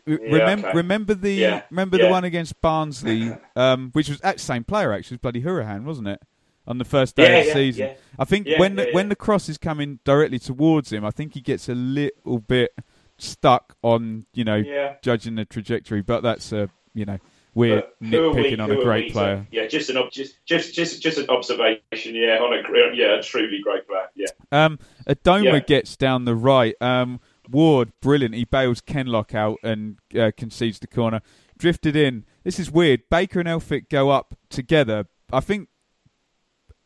remember okay. remember the Yeah, remember the one against Barnsley, um, which was at the same player actually, was bloody Hourihane, wasn't it? On the first day Yeah, of the yeah, season, yeah. I think Yeah, when the, yeah, yeah. when the cross is coming directly towards him, I think he gets a little bit stuck on you know Yeah. judging the trajectory. But that's uh, you know we're who we- nitpicking on a great we to- player. Yeah, just an ob- just, just just just an observation. Yeah, on a gr- yeah, a truly great player. Yeah, Um, Adomah Yeah. gets down the right. Um, Ward, brilliant. He bails Kenlock out and uh, concedes the corner. Drifted in. This is weird. Baker and Elphick go up together. I think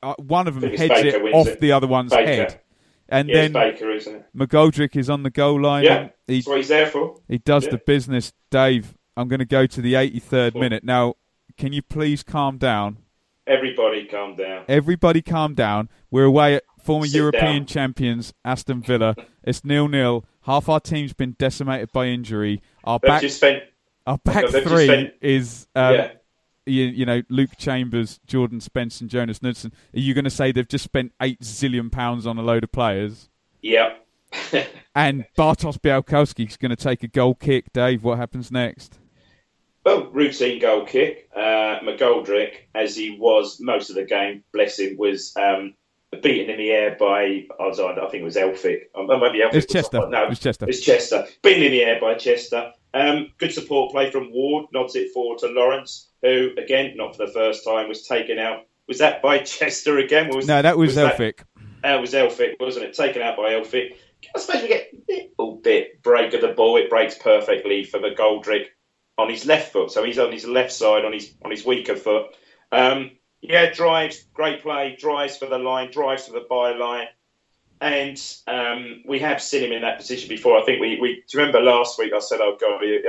uh, one of them heads Baker it off it. the other one's Baker. head. And yeah, then Baker, isn't it? McGoldrick is on the goal line. Yeah, He, that's what he's there for. he does Yeah. the business. Dave, I'm going to go to the 83rd Cool. minute. Now, can you please calm down? Everybody, calm down. Everybody calm down. We're away at former Sit European down. champions Aston Villa. It's nil nil. Half our team's been decimated by injury. Our They've back, spent. our back three spent- is um, yeah. you, you know Luke Chambers, Jordan Spence, and Jonas Knudsen. Are you going to say they've just spent eight zillion pounds on a load of players? Yeah. And Bartosz Białkowski's going to take a goal kick. Dave, what happens next? Well, routine goal kick. Uh, McGoldrick, as he was most of the game, bless him, was um, beaten in the air by, I, was, I think it was Elphick. Oh, maybe Elphick. It's was- Chester. No, It's Chester. It's Chester. Beaten in the air by Chester. Um, good support play from Ward. Nods it forward to Lawrence, who, again, not for the first time, was taken out. Was that by Chester again? Was, No, that was, that- Elphick. That was Elphick, wasn't it? Taken out by Elphick. I suppose we get a little bit break of the ball. It breaks perfectly for McGoldrick on his left foot, so he's on his left side on his on his weaker foot. Um, yeah, drives, great play, drives for the line, drives for the byline, and um, we have seen him in that position before. I think we, we do you remember last week I said, "Oh God, he,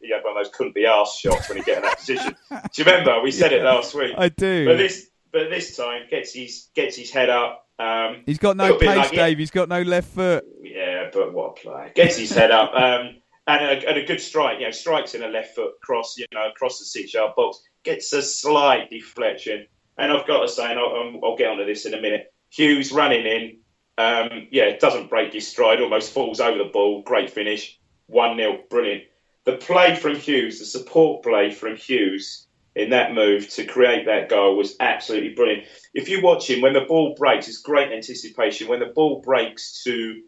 he had one of those couldn't be asked shots when he get in that position." Do you remember we said it last week? I do. But this, but this time gets his gets his head up. Um, He's got no pace, like. Dave. He's got no left foot. yeah, but what a play! Gets his head up, um, and, a, and a good strike. You know, strikes in a left foot cross. You know, across the six-yard box. Gets a slight deflection, and I've got to say, and I'll, um, I'll get onto this in a minute. Huws running in. Um, yeah, doesn't break his stride, almost falls over the ball. Great finish. 1 0, brilliant. The play from Huws, the support play from Huws in that move to create that goal was absolutely brilliant. If you watch him, when the ball breaks, it's great anticipation. When the ball breaks to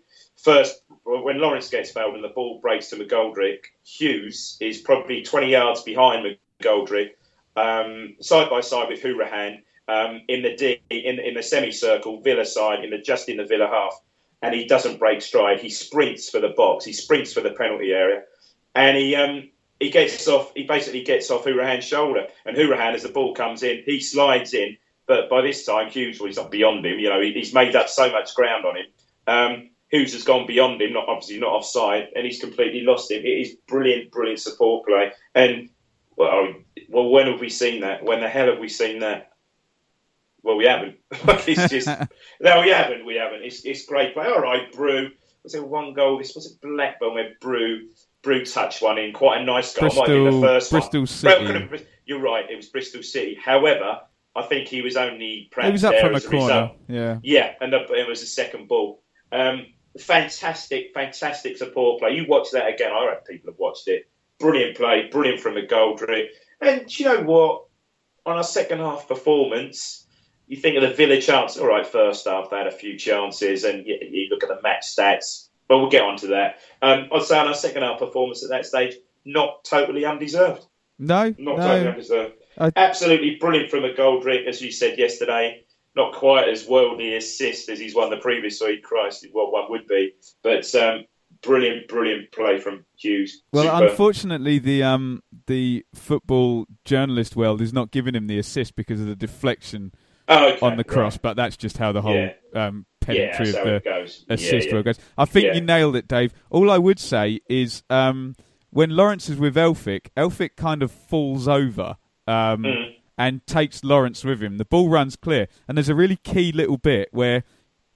first, when Lawrence gets fouled and the ball breaks to McGoldrick, Huws is probably 20 yards behind McGoldrick, um, side by side with Hourihane um, in the D, in, in the semicircle, Villa side, in the just in the Villa half, and he doesn't break stride. He sprints for the box. He sprints for the penalty area, and he um, he gets off. He basically gets off Hourihane's shoulder, and Hourihane, as the ball comes in, he slides in. But by this time, Huws, well, he's not beyond him. You know, he, he's made up so much ground on him. Huws has gone beyond him, not obviously not offside, and he's completely lost him. It is brilliant, brilliant support play. And well, well, when have we seen that? When the hell have we seen that? Well, we haven't. it's just no, we haven't. We haven't. It's, it's great play. All right, Brew. Was it one goal? This was it Blackburn where Brew Brew touched one in. Quite a nice goal. Bristol, Might been the first Bristol one. City. You're right. It was Bristol City. However, I think he was only He was up there from a corner. result. Yeah. Yeah, and the, it was a second ball. Um, fantastic, fantastic support play. You watch that again. I reckon people have watched it. Brilliant play, brilliant from McGoldrick. And do you know what? On our second half performance, you think of the Villa chance. All right, first half they had a few chances, and you, you look at the match stats. But we'll get on to that. Um, I'd say on our second half performance at that stage, not totally undeserved. No, Not totally undeserved. I- Absolutely brilliant from McGoldrick, as you said yesterday. Not quite as worldly assist as he's won the previous week. Christ, what one would be. But um, brilliant, brilliant play from Hughes. Well, Superb. unfortunately, the um the football journalist world is not giving him the assist because of the deflection Oh, okay, on the cross. right. But that's just how the whole Yeah. um, pedantry that's of the assist yeah, yeah. world goes. I think Yeah. you nailed it, Dave. All I would say is um, when Lawrence is with Elphick, Elphick kind of falls over um, Mm. And takes Lawrence with him. The ball runs clear, and there's a really key little bit where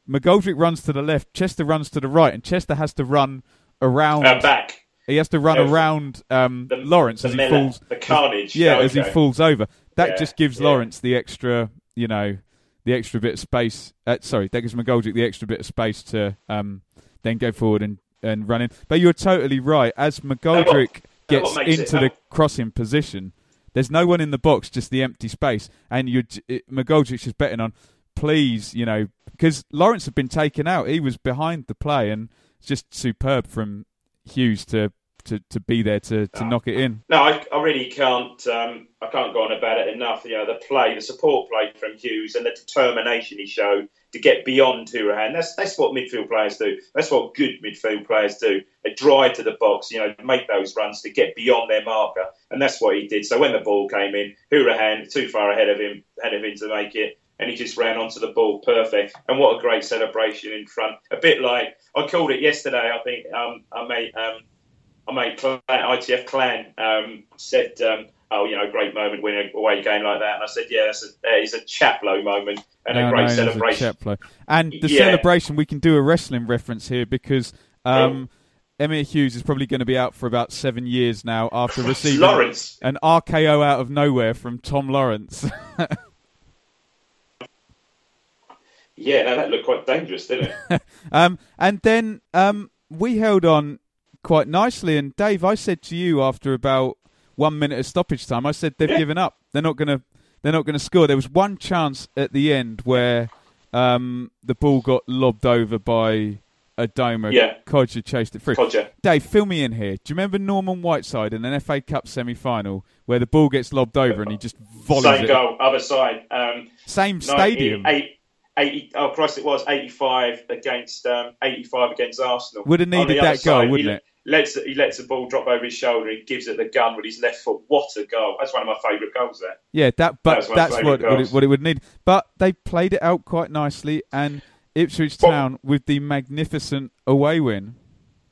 McGoldrick runs to the left, Chester runs to the right, and Chester has to run around. Uh, back. He has to run around um, The, Lawrence the as he Miller, falls. The carnage. Yeah, as he falls over. That Yeah, just gives yeah. Lawrence the extra, you know, the extra bit of space. Uh, sorry, that gives McGoldrick the extra bit of space to um, then go forward and, and run in. But you're totally right. As McGoldrick gets makes it- into the crossing position, there's no one in the box, just the empty space. And you, just betting on, please, you know, because Lawrence had been taken out. He was behind the play, and just superb from Huws to to, to be there to, to Ah. knock it in. No, I, I really can't. Um, I can't go on about it enough. You know, the play, the support play from Huws, and the determination he showed to get beyond Hourihane. That's that's what midfield players do. That's what good midfield players do. They drive to the box. You know, make those runs to get beyond their marker, and that's what he did. So when the ball came in, Hourihane too far ahead of him, ahead of him to make it. And he just ran onto the ball perfect. And what a great celebration in front. A bit like I called it yesterday. I think um, I made um, mate, Clan, ITF Clan, um, said, um, "Oh, you know, great moment winning a away game like that." And I said, "Yeah, that's a, that is a Chaplow moment and No, a great no, celebration." A Chaplow. And the Yeah. celebration, we can do a wrestling reference here because um, Emyr Huws is probably going to be out for about seven years now after receiving Lawrence, an RKO out of nowhere from Tom Lawrence. yeah, no, that looked quite dangerous, didn't it? um, and then um, we held on quite nicely. And Dave, I said to you after about one minute of stoppage time, I said they've given up. They're not going to. They're not going to score. There was one chance at the end where um, the ball got lobbed over by Adomah. Yeah. Kodjia chased it through. Kodjia. Dave, fill me in here. Do you remember Norman Whiteside in an FA Cup semi-final where the ball gets lobbed over and he just volleys Same it? goal, other side. Um, Same stadium. 98 80, oh Christ, it was 85 against um, 85 against Arsenal. Would have needed that goal, side, wouldn't he it? Lets, he lets the ball drop over his shoulder. He gives it the gun with his left foot. What a goal! That's one of my favourite goals. There. Yeah, that but That's that's what what it, what it would need. But they played it out quite nicely, and Ipswich Town with the magnificent away win.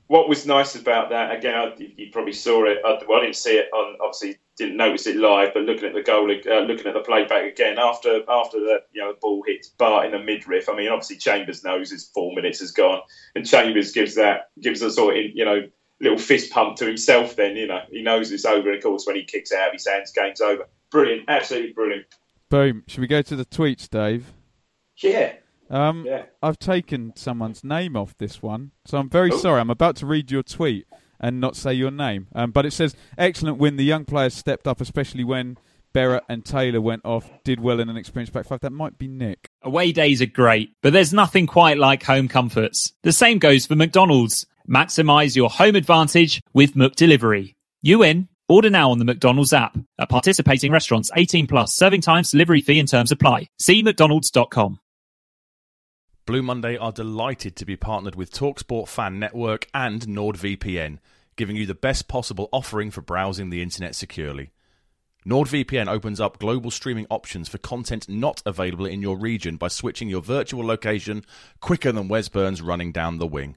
What was nice about that, again, I, you probably saw it. I, well, I didn't see it on, obviously, didn't notice it live. But looking at the goal, uh, looking at the playback again after after the you know the ball hits Bart in the midriff. I mean, obviously Chambers knows his four minutes has gone, and Chambers gives that gives a sort of you know little fist pump to himself. Then you know he knows it's over. Of course, when he kicks out of his hands, game's over. Brilliant, absolutely brilliant. Boom. Should we go to the tweets, Dave? Yeah. Um, Yeah. I've taken someone's name off this one, so I'm very Oh. sorry. I'm about to read your tweet and not say your name. Um, but it says, excellent win. The young players stepped up, especially when Berra and Taylor went off, did well in an experienced back five. That might be Nick. Away days are great, but there's nothing quite like home comforts. The same goes for McDonald's. Maximize your home advantage with McDelivery. You in? Order now on the McDonald's app. At participating restaurants, 18 plus, serving times, delivery fee and terms apply. See mcdonalds.com. Blue Monday are delighted to be partnered with Talksport Fan Network and NordVPN, giving you the best possible offering for browsing the internet securely. NordVPN opens up global streaming options for content not available in your region by switching your virtual location quicker than Wes Burns running down the wing.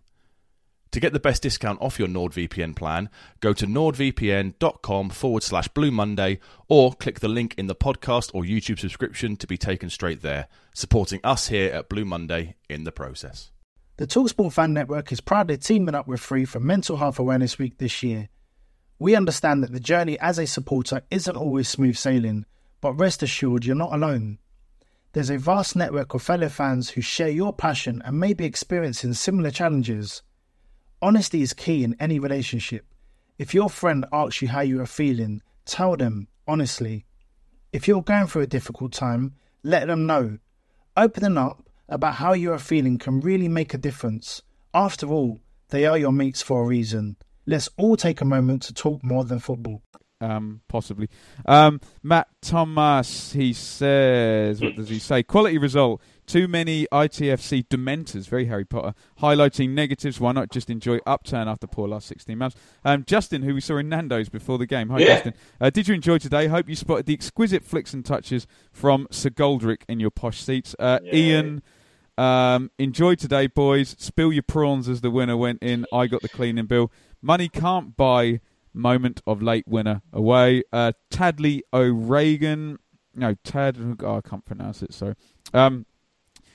To get the best discount off your NordVPN plan, go to nordvpn.com forward slash Blue Monday or click the link in the podcast or YouTube subscription to be taken straight there, supporting us here at Blue Monday in the process. The Talksport Fan Network is proudly teaming up with Free for Mental Health Awareness Week this year. We understand that the journey as a supporter isn't always smooth sailing, but rest assured you're not alone. There's a vast network of fellow fans who share your passion and may be experiencing similar challenges. Honesty is key in any relationship. If your friend asks you how you are feeling, tell them honestly. If you're going through a difficult time, let them know. Opening up about how you are feeling can really make a difference. After all, they are your mates for a reason. Let's all take a moment to talk more than football. Um, possibly. Um, Matt Thomas, he says, what does he say? Quality result. Too many ITFC dementors, very Harry Potter, highlighting negatives. Why not just enjoy upturn after poor last 16 months? Um, Justin, who we saw in Nando's before the game. Hi, Yeah. Justin. Uh, did you enjoy today? Hope you spotted the exquisite flicks and touches from Sir Goldrick in your posh seats. Uh, Yeah. Ian, um, enjoy today, boys. Spill your prawns as the winner went in. I got the cleaning bill. Money can't buy moment of late winner away. Uh, Tadley O'Regan. No, Tad. Oh, I can't pronounce it. Sorry. Um,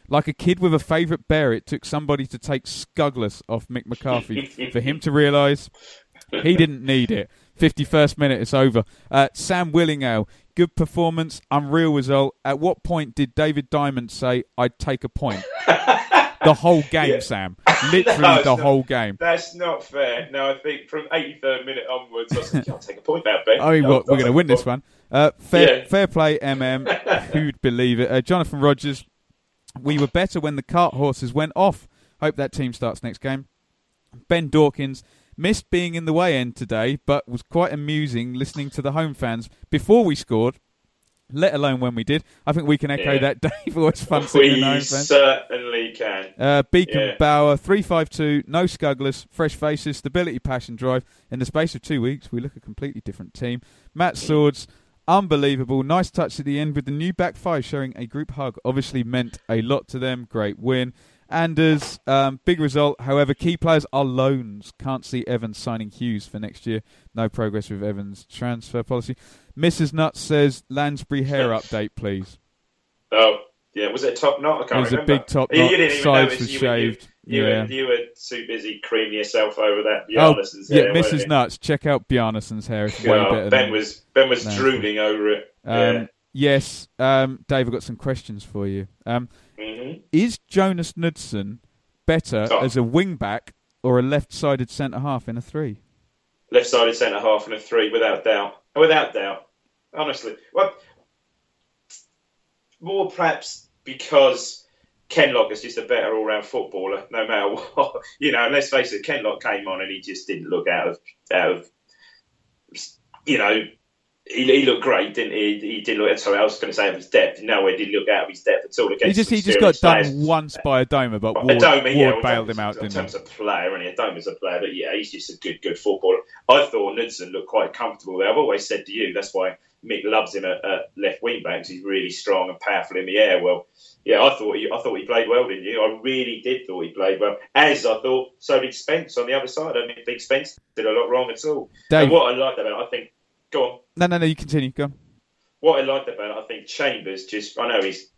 like a kid with a favourite bear, it took somebody to take Scugless off Mick McCarthy for him to realise he didn't need it. 51st minute, it's over. Uh, Sam Willingale, good performance, unreal result. At what point did David Diamond say, I'd take a point? the whole game, Yeah. Sam. Literally No, the not. whole game. That's not fair. No, I think from 83rd minute onwards, I was like, I'll take a point now, Ben. Oh, we- I'll- we're I'll going to win this one. Uh, fair, Yeah. fair play, MM. Who'd believe it? Uh, Jonathan Rogers, we were better when the cart horses went off. Hope that team starts next game. Ben Dawkins missed being in the way end today, but was quite amusing listening to the home fans before we scored. Let alone when we did. I think we can echo Yeah. that, Dave. Always fun seeing the We home fans. certainly can. Uh, Beacon Yeah. Bauer, 352, no Scugglers, fresh faces, stability, passion, drive. In the space of two weeks, we look a completely different team. Matt Swords, unbelievable. Nice touch at the end with the new back five showing a group hug. Obviously meant a lot to them. Great win. Anders, um, big result. However, key players are loans. Can't see Evans signing Huws for next year. No progress with Evans' transfer policy. Mrs. Nuts says Lansbury hair update, please. Oh, yeah. Was it a top knot? I can't It was a big top You- knot. You didn't even Sides were- you- shaved. You, Yeah. were, you were too busy creaming yourself over that Oh, Bjarnason's yeah, hair. weren't Mrs. you? Nuts. Check out Bjarnason's hair. It's way Oh, better ben was Ben was No. drooling over it. Um, Yes, um, Dave, I've got some questions for you. Um, yeah. hmm is Jonas Knudsen better Oh. as a wing back or a left-sided centre half in a three? Left-sided centre half in a three, without doubt. Without doubt. Honestly, well, more perhaps because Kenlock is just a better all-round footballer, no matter what. You know, and let's face it, Kenlock came on and he just didn't look out of out of. You know, he, he looked great, didn't he? He didn't look. Sorry, I was going to say out of his depth. No, he didn't look out of his depth at all. He just he just got experienced done once by Adomah, but Ward, Adomah, yeah, Ward bailed him out, in terms of player, and Adomah's a player, but yeah, he's just a good, good footballer. I thought Knudsen looked quite comfortable there. I've always said to you that's why Mick loves him at, at left wing back because he's really strong and powerful in the air. Well, yeah, I thought he, I thought he played well, didn't you? I really did thought he played well. As I thought, so did Spence on the other side. I didn't think Spence did a lot wrong at all. Dave. And what I liked about it, I think, go on. No, no, no. You continue. Go on. What I liked about it, I think Chambers just, I know he's,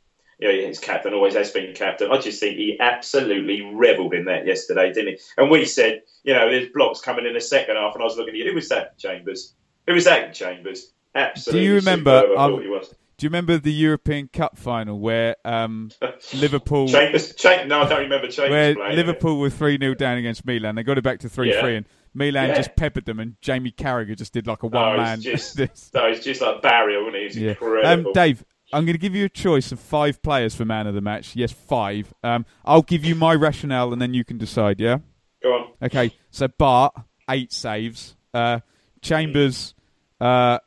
you know, he's captain, always has been captain. I just think he absolutely revelled in that yesterday, didn't he? And we said, you know, there's blocks coming in the second half, and I was looking at you. Who was that, Chambers? Who was that, Chambers? Absolutely. Do you remember? um, he was. do you remember the European Cup final where um, Liverpool? Chambers, Cham- no, I don't remember Chambers where playing. Liverpool were 3 0 down against Milan. They got it back to 3 Yeah. 3, and Milan Yeah. just peppered them, and Jamie Carragher just did like a No, one it's man. just, no, it's just like Barry, wasn't he? It's yeah. incredible. Um, Dave, I'm going to give you a choice of five players for man of the match. Yes, five. Um, I'll give you my rationale, and then you can decide, yeah? Go on. Okay, so Bart, eight saves. Uh, Chambers, uh,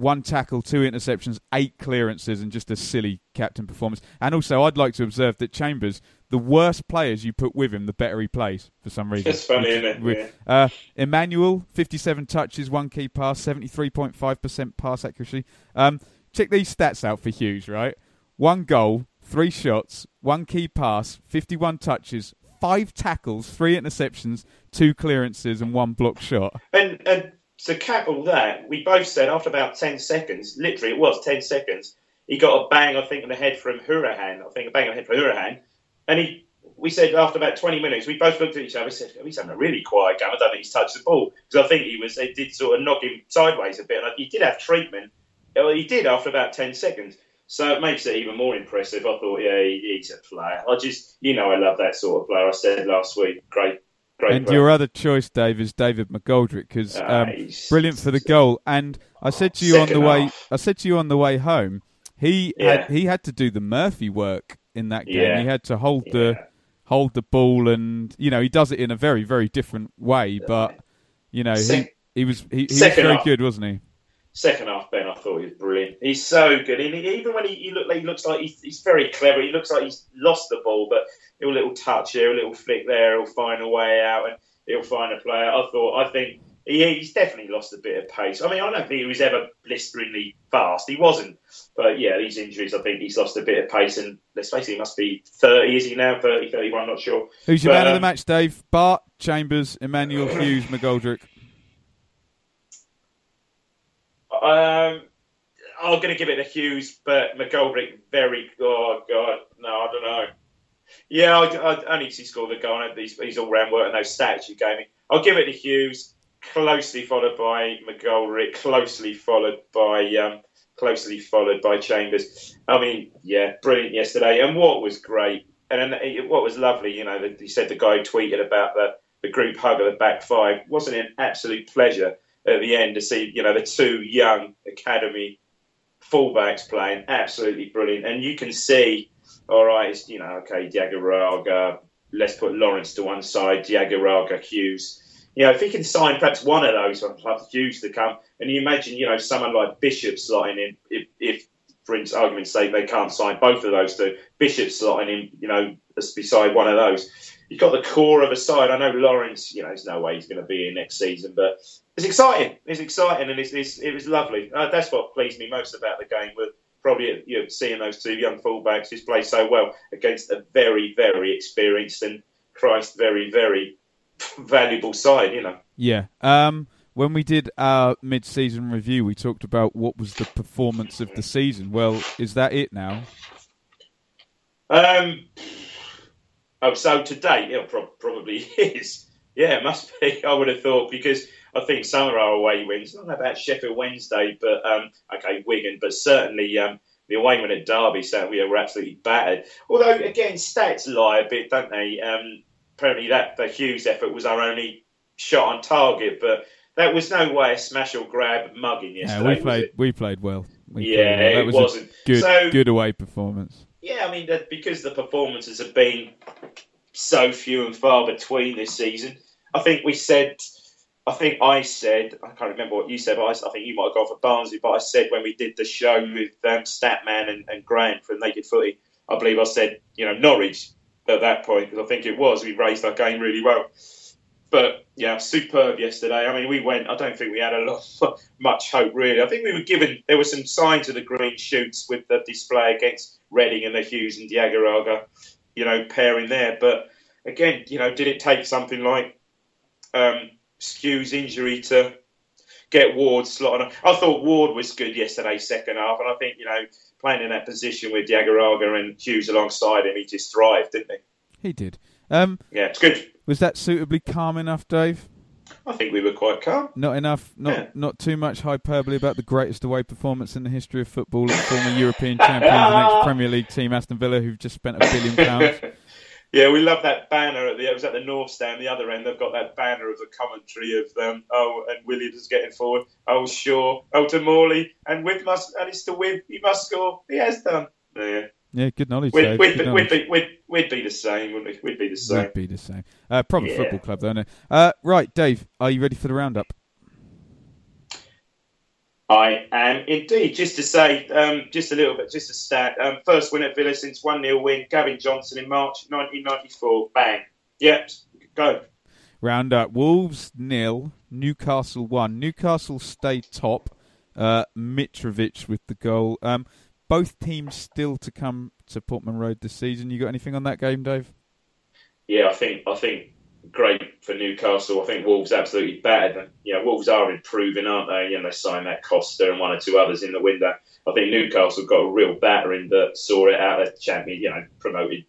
one tackle, two interceptions, eight clearances, and just a silly captain performance. And also, I'd like to observe that Chambers, the worse players you put with him, the better he plays for some reason. It's funny, Which- isn't it? Yeah. Uh, Emmanuel, 57 touches, one key pass, 73.5% pass accuracy. Um, check these stats out for Huws, right? One goal, three shots, one key pass, 51 touches, five tackles, three interceptions, two clearances, and one block shot. And and to cap all that, we both said after about ten seconds, literally it was ten seconds, he got a bang, I think, on the head from Hourihane. I think a bang on the head from Hourihane. And he we said after about twenty minutes, we both looked at each other and said, oh, he's having a really quiet game. I don't think he's touched the ball. Because I think he was they did sort of knock him sideways a bit. And he did have treatment. Well, he did after about ten seconds. So it makes it even more impressive. I thought, yeah, he, he's a player. I just, you know, I love that sort of player. I said last week, great, great. and player. your other choice, Dave, is David McGoldrick because um, brilliant for the goal. And I said to you on the way, half. I said to you on the way home, he Yeah. had he had to do the Murphy work in that game. Yeah. He had to hold the hold the ball, and you know he does it in a very very different way. But you know he, he was he, he was very half. good, wasn't he? Second half, Ben, I thought he was brilliant. He's so good. He, even when he, he, look, he looks like he's, he's very clever. He looks like he's lost the ball, but a little touch here, a little flick there, he'll find a way out and he'll find a player. I thought, I think he, he's definitely lost a bit of pace. I mean, I don't think he was ever blisteringly fast. He wasn't. But yeah, these injuries, I think he's lost a bit of pace. And let's face it, he must be 30, is he now? 30, 31, I'm not sure. Who's your But, man of the um, match, Dave? Bart, Chambers, Emmanuel Huws, McGoldrick. Um, I'm going to give it to Huws, but McGoldrick, very, oh, God, no, I don't know. Yeah, I, I, only 'cause he scored the goal. He's, he's all round work and those stats you gave me. I'll give it to Huws, closely followed by McGoldrick, closely followed by um, closely followed by Chambers. I mean, yeah, brilliant yesterday. And what was great, and what was lovely, you know, he said the guy tweeted about the, the group hug of the back five. Wasn't it an absolute pleasure at the end to see, you know, the two young academy fullbacks playing absolutely brilliant. And you can see, all right, it's, you know, okay, Diagouraga, let's put Lawrence to one side, Diagouraga, Huws. You know, if he can sign perhaps one of those, I'd love Huws to come. And you imagine, you know, someone like Bishop slotting in, if, if for argument's sake, they can't sign both of those two. Bishop slotting in, you know, beside one of those. You've got the core of a side. I know Lawrence, you know, there's no way he's going to be here next season, but it's exciting. It's exciting, and it's, it's, it was lovely. Uh, that's what pleased me most about the game. Was probably you know, seeing those two young fullbacks just play so well against a very, very experienced and Christ, very, very valuable side. You know. Yeah. Um, when we did our mid-season review, we talked about what was the performance of the season. Well, is that it now? Um, oh, so today, pro- probably is. Yeah, it must be. I would have thought because I think some of our away wins, not about Sheffield Wednesday, but um, okay, Wigan, but certainly um, the away win at Derby, so we were absolutely battered. Although again, stats lie a bit, don't they? Um, apparently, that the Huws effort was our only shot on target, but that was no way a smash or grab mugging Yeah, yesterday. we played. We played well. We Yeah, played well. That it was wasn't. a good, So- good away performance. Yeah, I mean that because the performances have been so few and far between this season. I think we said, I think I said, I can't remember what you said, but I, I think you might have gone for Barnsley. But I said when we did the show with um, Statman and, and Grant from Naked Footy, I believe I said, you know, Norwich at that point because I think it was we raised our game really well. but yeah, superb yesterday. I mean, we went. I don't think we had a lot, much hope really. I think we were given. There were some signs of the green shoots with the display against Reading and the Huws and Diagouraga, you know, pairing there. But again, you know, did it take something like um, Skuse's injury to get Ward slotted on? I thought Ward was good yesterday, second half, and I think you know, playing in that position with Diagouraga and Huws alongside him, he just thrived, didn't he? He did. Um, Yeah, it's good. was that suitably calm enough, Dave? I think we were quite calm. Not enough, not Yeah. not too much hyperbole about the greatest away performance in the history of football. Former European champions and ex-Premier League team Aston Villa, who've just spent a billion pounds. Yeah, we love that banner at the. It was at the North Stand, the other end. They've got that banner of the commentary of um, oh, and Williams is getting forward. Oh, sure. Oh, to Morley and with must and it's to with. He must score. He has done. Yeah, Yeah, good knowledge, we'd, Dave. we'd, good be, knowledge. we'd, be, we'd, we'd be the same, wouldn't we? We'd be the same. We'd be the same. Uh, proper Yeah. football club, though. No? Uh, right, Dave, are you ready for the roundup? I am indeed. Just to say, um, just a little bit, just a stat. Um, first win at Villa since 1 0 win. Gavin Johnson in March 1994. Bang. Yep, go. Round up Wolves nil, Newcastle one. Newcastle stay top. Uh, Mitrovic with the goal. Um, both teams still to come to Portman Road this season. You got anything on that game, Dave? Yeah, I think I think great for Newcastle. I think Wolves absolutely battered them. You know, Wolves are improving, aren't they? You know, they signed that Costa and one or two others in the window. I think Newcastle got a real battering that saw it out of champion. You know, promoted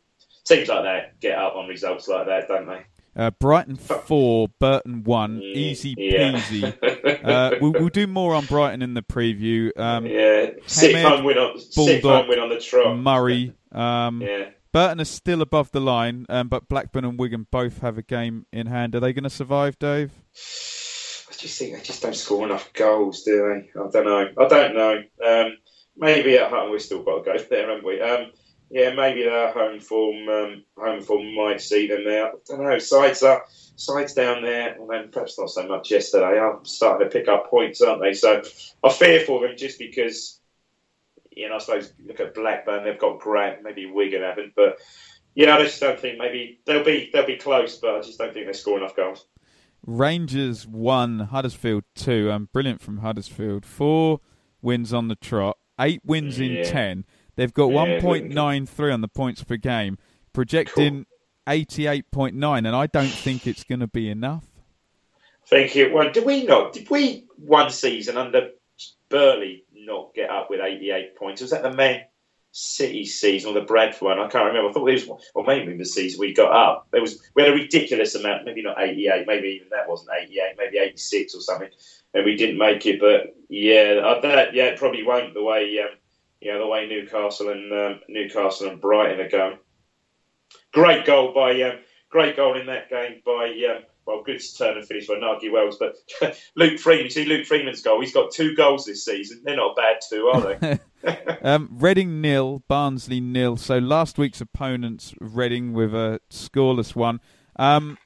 teams like that get up on results like that, don't they? Uh, Brighton four, Burton one. Easy Yeah. peasy. uh, we'll, we'll do more on Brighton in the preview. Um, yeah, six home win on Bulldog, home win on the trot. Murray. Um, Yeah. Burton are still above the line, um, but Blackburn and Wigan both have a game in hand. Are they going to survive, Dave? I just think they just don't score enough goals, do they? I don't know. I don't know. Um, maybe at home we've still got to go there, haven't we? Um, yeah, maybe their home form, um, home form might see them there. I don't know. Sides are sides down there, and then perhaps not so much yesterday. Are starting to pick up points, aren't they? So I fear for them just because. You know, I suppose look at Blackburn; they've got Grant, maybe Wigan haven't, but yeah, I just don't think maybe they'll be they'll be close, but I just don't think they score enough goals. Rangers one, Huddersfield two. Um, brilliant from Huddersfield. Four wins on the trot, eight wins in ten. They've got Yeah, one point nine three on the points per game, projecting eighty eight point nine, and I don't think it's going to be enough. Thank you. Well, did we not? Did we one season under Burley not get up with 88 points? Was that the Man City season or the Bradford one? I can't remember. I thought it was, or maybe the season we got up. There was we had a ridiculous amount. Maybe not 88. Maybe even that wasn't 88. Maybe 86 or something. And we didn't make it. But yeah, that yeah, it probably won't the way um, you know the way Newcastle and um, Newcastle and Brighton are going. Great goal by um, great goal in that game by um, well, good turn and finish by Nahki Wells, but Luke Freeman. You see Luke Freeman's goal. He's got two goals this season. They're not bad two, are they? Um, Reading nil, Barnsley nil. So last week's opponents, Reading with a scoreless one. Um,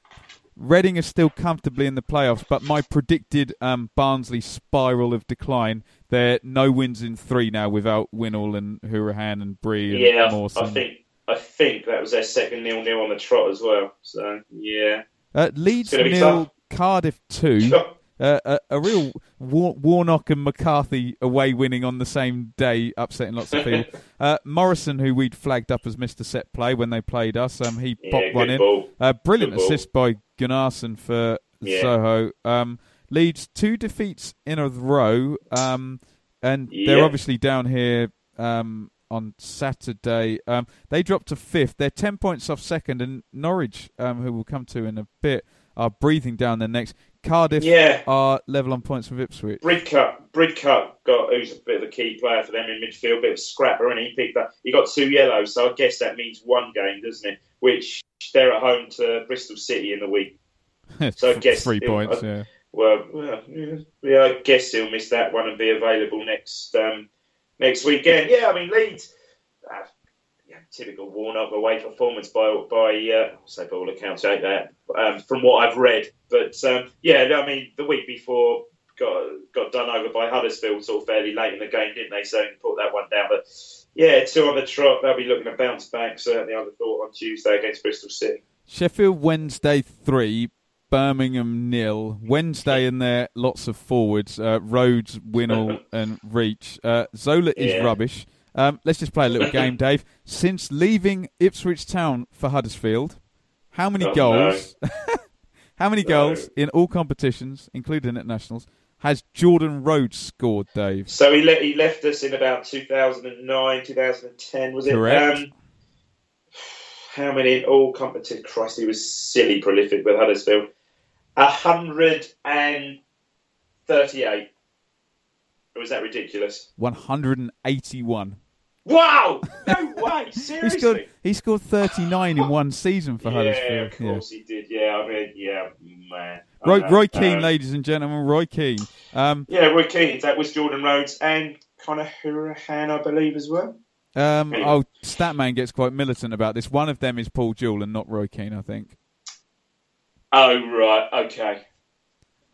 Reading are still comfortably in the playoffs, but my predicted um, Barnsley spiral of decline. They're no wins in three now without Winnall and Hourihane and Bree and yeah, Mawson. I think I think that was their second nil nil on the trot as well. So yeah, Uh, Leeds nil. Cardiff two. Uh, a, a real War- Warnock and McCarthy away winning on the same day, upsetting lots of people. uh, Morrison, who we'd flagged up as Mr. Set Play when they played us, um, he Yeah, popped one in. Uh, brilliant Good ball. assist by Gunnarsson for Yeah. Zohore. Um, Leeds two defeats in a row, um, and they're obviously down here um, on Saturday. Um, they dropped to fifth. They're ten points off second, and Norwich, um, who we'll come to in a bit, are breathing down their necks. Cardiff Yeah. are level on points with Ipswich. Bridcut, Bridcut got who's a bit of a key player for them in midfield, bit of a scrapper, and he picked up. He got two yellows, so I guess that means one game, doesn't it? Which they're at home to Bristol City in the week. So I guess three it- points. I- Yeah. Well, well, yeah, yeah, I guess he'll miss that one and be available next um, next weekend. Yeah, I mean Leeds, uh, yeah, typical Warnock away performance by by uh, say by all accounts, ain't there um, from what I've read. But um, yeah, I mean the week before got got done over by Huddersfield sort of fairly late in the game, didn't they? So put that one down. But yeah, two on the trot. They'll be looking to bounce back. Certainly, I thought on Tuesday against Bristol City. Sheffield Wednesday three, Birmingham nil. Wednesday in there, lots of forwards. Uh, Rhodes, Winnall, and Reach. Uh, Zola is Yeah. rubbish. Um, let's just play a little game, Dave. Since leaving Ipswich Town for Huddersfield, how many Oh, goals? how many No. goals in all competitions, including internationals, has Jordan Rhodes scored, Dave? So he, le- he left us in about 2009, 2010, was it? Correct. Um, how many in all competitions? Christ, he was silly prolific with Huddersfield. A hundred and thirty-eight. Or was that ridiculous? 181. Wow! No way! He Seriously? scored. He scored 39 in one season for yeah, Huddersfield. of course he did. Yeah, I mean, yeah, man. Roy. Roy Keane, Um, ladies and gentlemen, Roy Keane. Um, Yeah, Roy Keane. That was Jordan Rhodes and Conor Hourihane, I believe, as well. um, Anyway. oh, Statman gets quite militant about this. One of them is Paul Jewell and not Roy Keane, I think. Oh right, okay.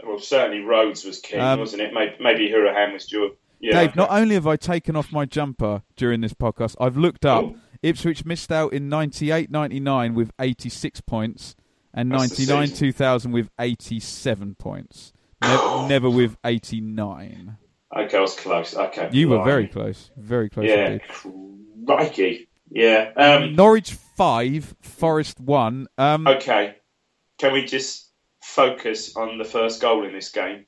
Well, certainly Rhodes was king, Um, wasn't it? Maybe, maybe Hourihane was Jewell. Yeah, Dave, okay. not only have I taken off my jumper during this podcast, I've looked up. Oh. Ipswich missed out in 98 99 with 86 points and 99 2000 with 87 points. Ne- never with 89. Okay, I was close. Okay, You were very close. Very close Yeah, indeed. crikey. Yeah. Um, Norwich 5, Forest 1. Um, okay. Can we just focus on the first goal in this game?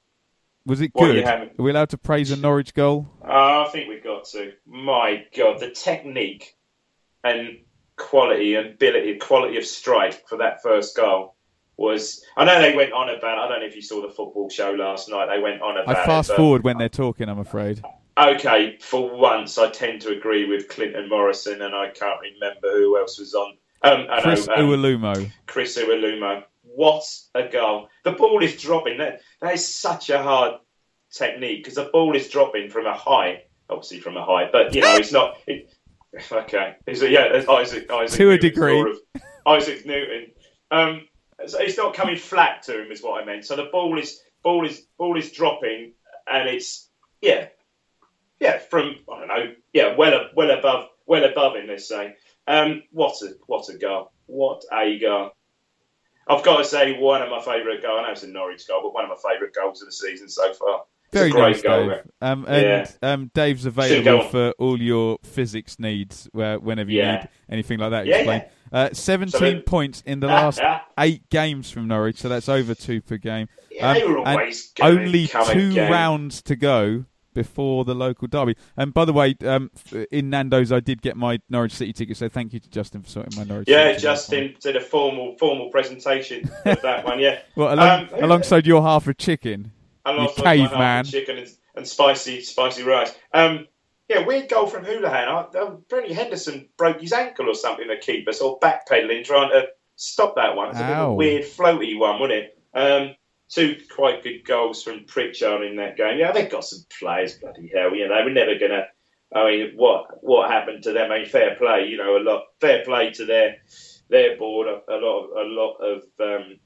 Was it What good? having? Are we allowed to praise a Norwich goal? Uh, I think we've got to. My God, the technique and quality and ability, quality of strike for that first goal was. I know they went on about. I don't know if you saw the football show last night. They went on about. I it, fast but- forward when they're talking, I'm afraid. Okay, for once, I tend to agree with Clinton Morrison, and I can't remember who else was on. Um, Chris know, um, Iwelumo. Chris Iwelumo. What a goal! The ball is dropping. That, that is such a hard technique because the ball is dropping from a height, obviously from a height, but you know it's not. It, okay, it's yeah, Isaac. Isaac To a degree. sort of- Isaac Newton. Um, so it's not coming flat to him, is what I meant. So the ball is ball is ball is dropping, and it's yeah, yeah, from I don't know, yeah, well well above well above him. Let's say. Um, what a what a goal! What a goal! I've got to say, one of my favourite goals. I know it's a Norwich goal, but one of my favourite goals of the season so far. It's Very a great nice, goal. Dave. Um, and Yeah. um, Dave's available for all your physics needs uh, whenever you Yeah. need anything like that. Yeah. Uh, 17 So points in the last eight games from Norwich, so that's over two per game. Yeah, they were and only two again. rounds to go before the local derby. And by the way, um, in Nando's, I did get my Norwich City ticket, so thank you to Justin for sorting my Norwich Yeah, City ticket out for me. Justin did a formal formal presentation of that one. Yeah, Well, along, Um, alongside your half a chicken. alongside you my half caveman. chicken and, and spicy spicy rice. Um, yeah, weird goal from Hoolahan. I, Brenny Henderson broke his ankle or something. The keeper sort of backpedaling, trying to stop that one. It's a bit of a weird floaty one, wasn't it? Um, two quite good goals from Pritchard in that game. Yeah, they've got some players. Bloody hell, you know, they were never gonna. I mean, what what happened to them? I mean, fair play, you know, a lot fair play to their their board. A, a lot of a lot of um,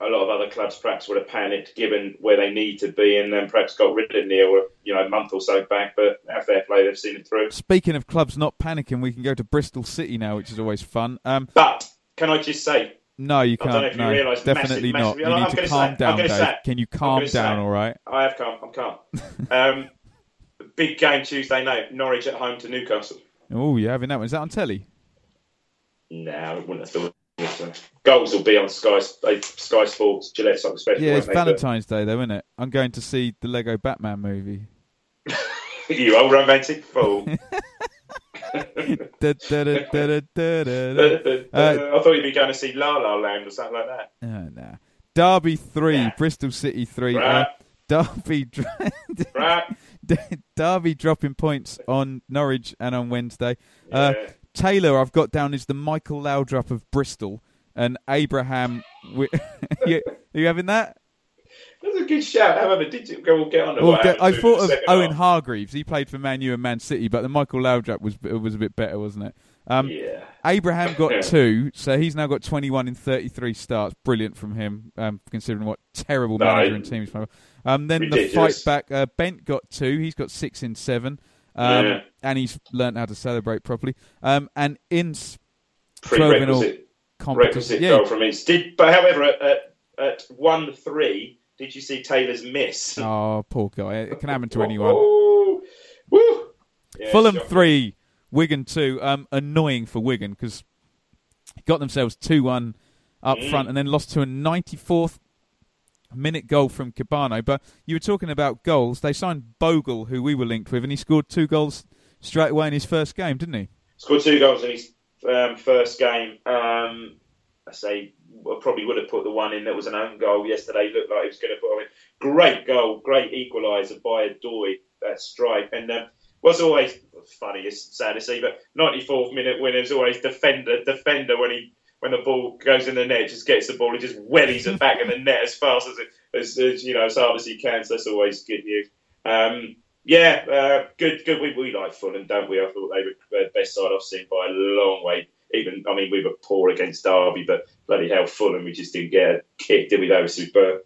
a lot of other clubs perhaps would have panicked given where they need to be, and then perhaps got rid of Neil, you know, a month or so back. But fair play, they've seen it through. Speaking of clubs not panicking, we can go to Bristol City now, which is always fun. Um, But can I just say, no, you I don't know can't. if you No, realise, definitely massive, not. massive- You I'm need to calm down, Dave. Can you calm down? All right. I have calm, I'm calm. um, big game Tuesday night, Norwich at home to Newcastle. Oh, you're having that one. Is that on telly? No, I wouldn't have thought. Goals will be on Sky uh, Sky Sports, Gillette Soccer Special. Yeah, it's won't they? But Valentine's Day, though, isn't it? I'm going to see the Lego Batman movie. you old romantic fool. I thought you'd be going to see La La Land or something like that. Oh, nah. Derby three, Yeah. Bristol City three. Right. Uh, Derby, Right? Derby dropping points on Norwich and on Wednesday. Uh, Taylor, I've got down is the Michael Laudrup of Bristol, and Abraham. Wi- you, are you having that? That's a good shout. However, did you go we'll get on Well, happened I to him in thought of Owen half? Hargreaves. He played for Man U and Man City, but the Michael Laudrup was was a bit better, wasn't it? Um, Yeah. Abraham got two, so he's now got 21 in 33 starts. Brilliant from him, um, considering what terrible No, manager and team he's playing. Um, then ridiculous. the fight back, uh, Bent got two. He's got six in seven, um, Yeah. and he's learned how to celebrate properly. Um, and in s- 12 Prerequisite, requisite yeah, goal from his. Did, but however, at, at at one three. Did you see Taylor's miss? Oh, poor guy. It can happen to anyone. Woo. Yeah, Fulham shocking. three, Wigan two. Um, annoying for Wigan because got themselves two one up Mm. front and then lost to a ninety fourth minute goal from Cabano. But you were talking about goals. They signed Bogle, who we were linked with, and he scored two goals straight away in his first game, didn't he? Scored two goals in his um, first game. Um, I say probably would have put the one in that was an own goal yesterday. Looked like he was going to put. I mean, great goal, great equaliser by a Adoy. That strike and um, was always funny. It's sad to see, but 94th minute winner is always defender. Defender when he when the ball goes in the net, just gets the ball and just wellies it back in the net as fast as it as, as you know as hard as he can. So that's always good news. Um, yeah, uh, good, good. We, we like Fulham, don't we? I thought they were the best side I've seen by a long way. Even, I mean, we were poor against Derby, but bloody hell, Fulham, we just didn't get a kick, did we? They were superb.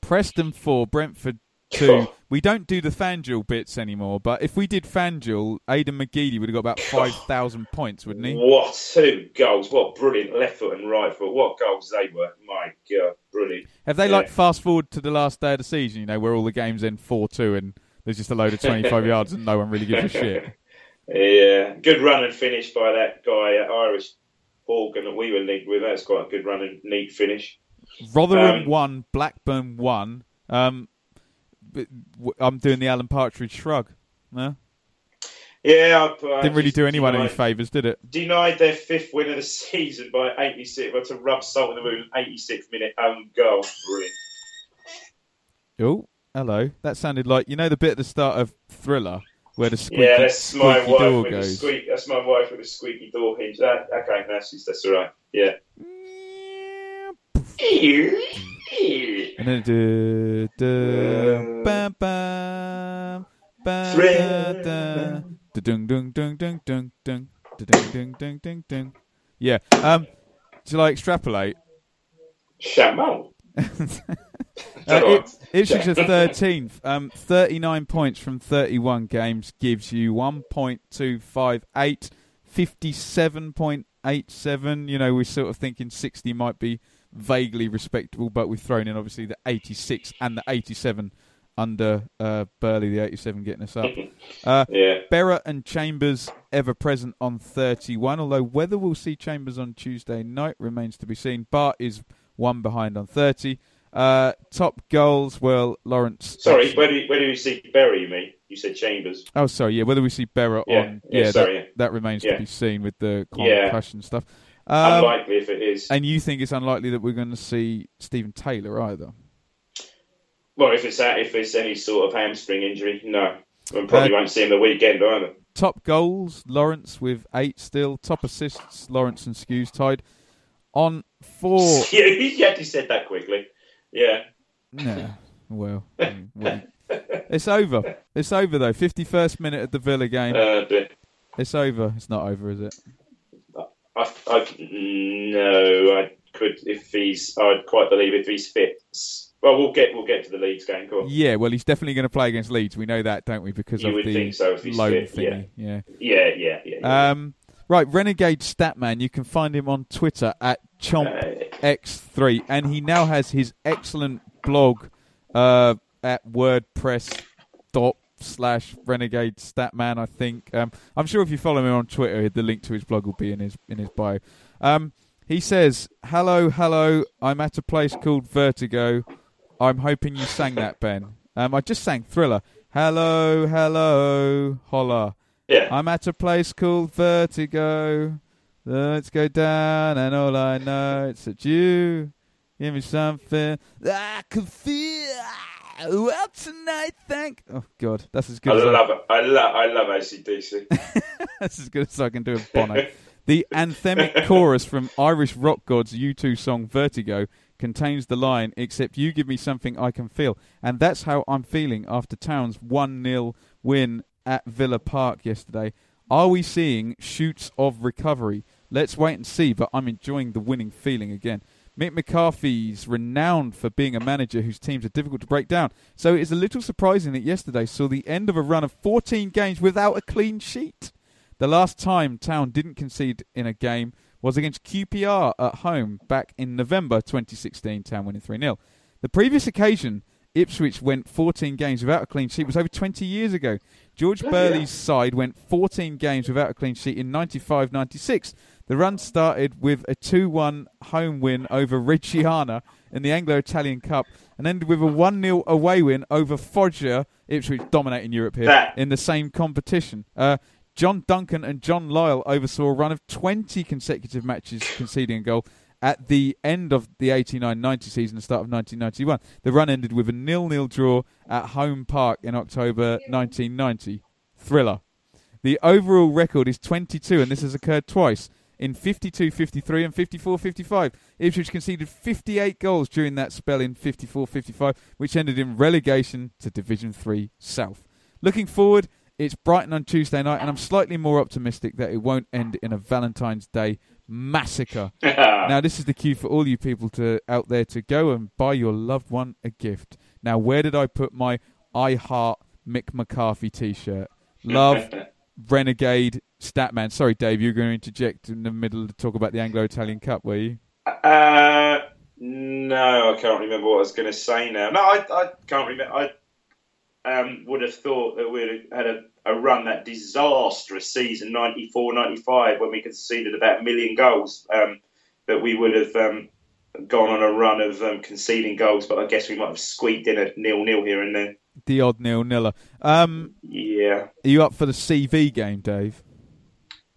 Preston four, Brentford two. Oh. We don't do the FanDuel bits anymore, but if we did FanDuel, Aidan McGeady would have got about five thousand points, wouldn't he? What two goals? What brilliant left foot and right foot. What goals they were. My God, brilliant. Have they Yeah. like fast forward to the last day of the season? You know, where all the games end four two and there's just a load of twenty five yards and no one really gives a shit. Yeah, good run and finish by that guy, uh, Irish Horgan that we were linked with. That's quite a good run and neat finish. Rotherham Um, one, Blackburn one. Um, I'm doing the Alan Partridge shrug. No, Yeah, I, I didn't really do anyone any favours, did it? denied their fifth win of the season by 86. Well, to rub salt in the wound, 86 minute own goal. Brilliant. Oh, hello. That sounded like you know the bit at the start of Thriller where the squeaky, yeah, that's my squeaky wife door with the goes. squeak. That's my wife with the squeaky door hinge. That, okay, that's just, that's all right. Yeah. And then do, do, bam, bam, bam, Thrill. da, da, dung, dung, dung, dung, dung, dung, da, dung, dung, dung, dung, dung. Yeah. Um, to like extrapolate, Chamon. uh, it, Ipswich are thirteenth. Um, thirty-nine points from thirty-one games gives you one point two five eight. Fifty-seven point eight seven. You know, we're sort of thinking sixty might be vaguely respectable, but we've thrown in obviously the eighty-six and the eighty-seven under uh, Burley, the eighty-seven getting us up. Uh, Yeah. Berra and Chambers ever present on 31, although whether we'll see Chambers on Tuesday night remains to be seen. Bart is one behind on 30. Uh, top goals, well, Lawrence. Sorry, where do, you, where do you see Berra, you mean? You said Chambers. Oh, sorry, yeah, whether we see Berra Yeah, on. yeah, sorry, that, yeah. that remains to be seen with the Yeah. concussion stuff. Um, Unlikely if it is. and you think it's unlikely that we're going to see Stephen Taylor either? Well, if it's that, if it's any sort of hamstring injury, no. And probably Uh, won't see him the weekend either. Top goals, Lawrence with eight still. Top assists, Lawrence and Skuse tied. On four. yeah, he actually said that quickly. Yeah. No. Well, mm, well, it's over. It's over though. Fifty-first minute of the Villa game. Uh, It's over. It's not over, is it? I, I, no, I could if he's. I'd quite believe if he's fit. Well, we'll get we'll get to the Leeds game. Go on. Yeah. Well, he's definitely going to play against Leeds. We know that, don't we? Because You of the so loan fit, thingy. Yeah. Yeah, yeah, yeah. yeah. Um. Right. Renegade Statman. You can find him on Twitter at chompx3, and he now has his excellent blog uh, at WordPress dot slash renegade statman i think um, i'm sure if you follow him on twitter the link to his blog will be in his in his bio um, he says hello hello i'm at a place called vertigo i'm hoping you sang that ben um, i just sang thriller hello hello holla yeah. i'm at a place called vertigo let's go down and all i know it's that you give me something i can feel well tonight thank oh god that's as I good as I- love it. I love I love ACDC. that's as good as I can do with Bono. the anthemic chorus from Irish rock gods U2 song Vertigo contains the line, except you give me something I can feel. And that's how I'm feeling after Town's 1 0 win at Villa Park yesterday. Are we seeing shoots of recovery? Let's wait and see, but I'm enjoying the winning feeling again. Mick McCarthy's renowned for being a manager whose teams are difficult to break down. So it is a little surprising that yesterday saw the end of a run of 14 games without a clean sheet. The last time Town didn't concede in a game was against QPR at home back in November 2016, Town winning 3 0. The previous occasion Ipswich went 14 games without a clean sheet It was over 20 years ago. George Burley's side went 14 games without a clean sheet in 95 96. The run started with a 2 1 home win over Reggiana in the Anglo Italian Cup and ended with a 1 0 away win over Foggia, Ipswich dominating Europe here, That- in the same competition. Uh, John Duncan and John Lyall oversaw a run of 20 consecutive matches conceding a goal at the end of the 89-90 season, the start of 1991. The run ended with a nil-nil draw at Home Park in October 1990. Thriller. The overall record is 22, and this has occurred twice in 52-53 and 54-55. Ipswich conceded 58 goals during that spell in 54-55, which ended in relegation to Division 3 South. Looking forward, it's Brighton on Tuesday night, and I'm slightly more optimistic that it won't end in a Valentine's Day massacre. now, this is the cue for all you people to out there to go and buy your loved one a gift. Now, where did I put my I Heart Mick McCarthy T-shirt? Love, Renegade, Statman. Sorry, Dave, you were going to interject in the middle to talk about the Anglo-Italian Cup, were you? Uh, no, I can't remember what I was going to say now. No, I, I can't remember. I um, would have thought that we'd had a, a run that disastrous season 94 95 when we conceded about a million goals. Um, that we would have um, gone on a run of um, conceding goals, but I guess we might have squeaked in a nil nil here and there. The odd nil-niller. Um, Yeah. are you up for the CV game, Dave?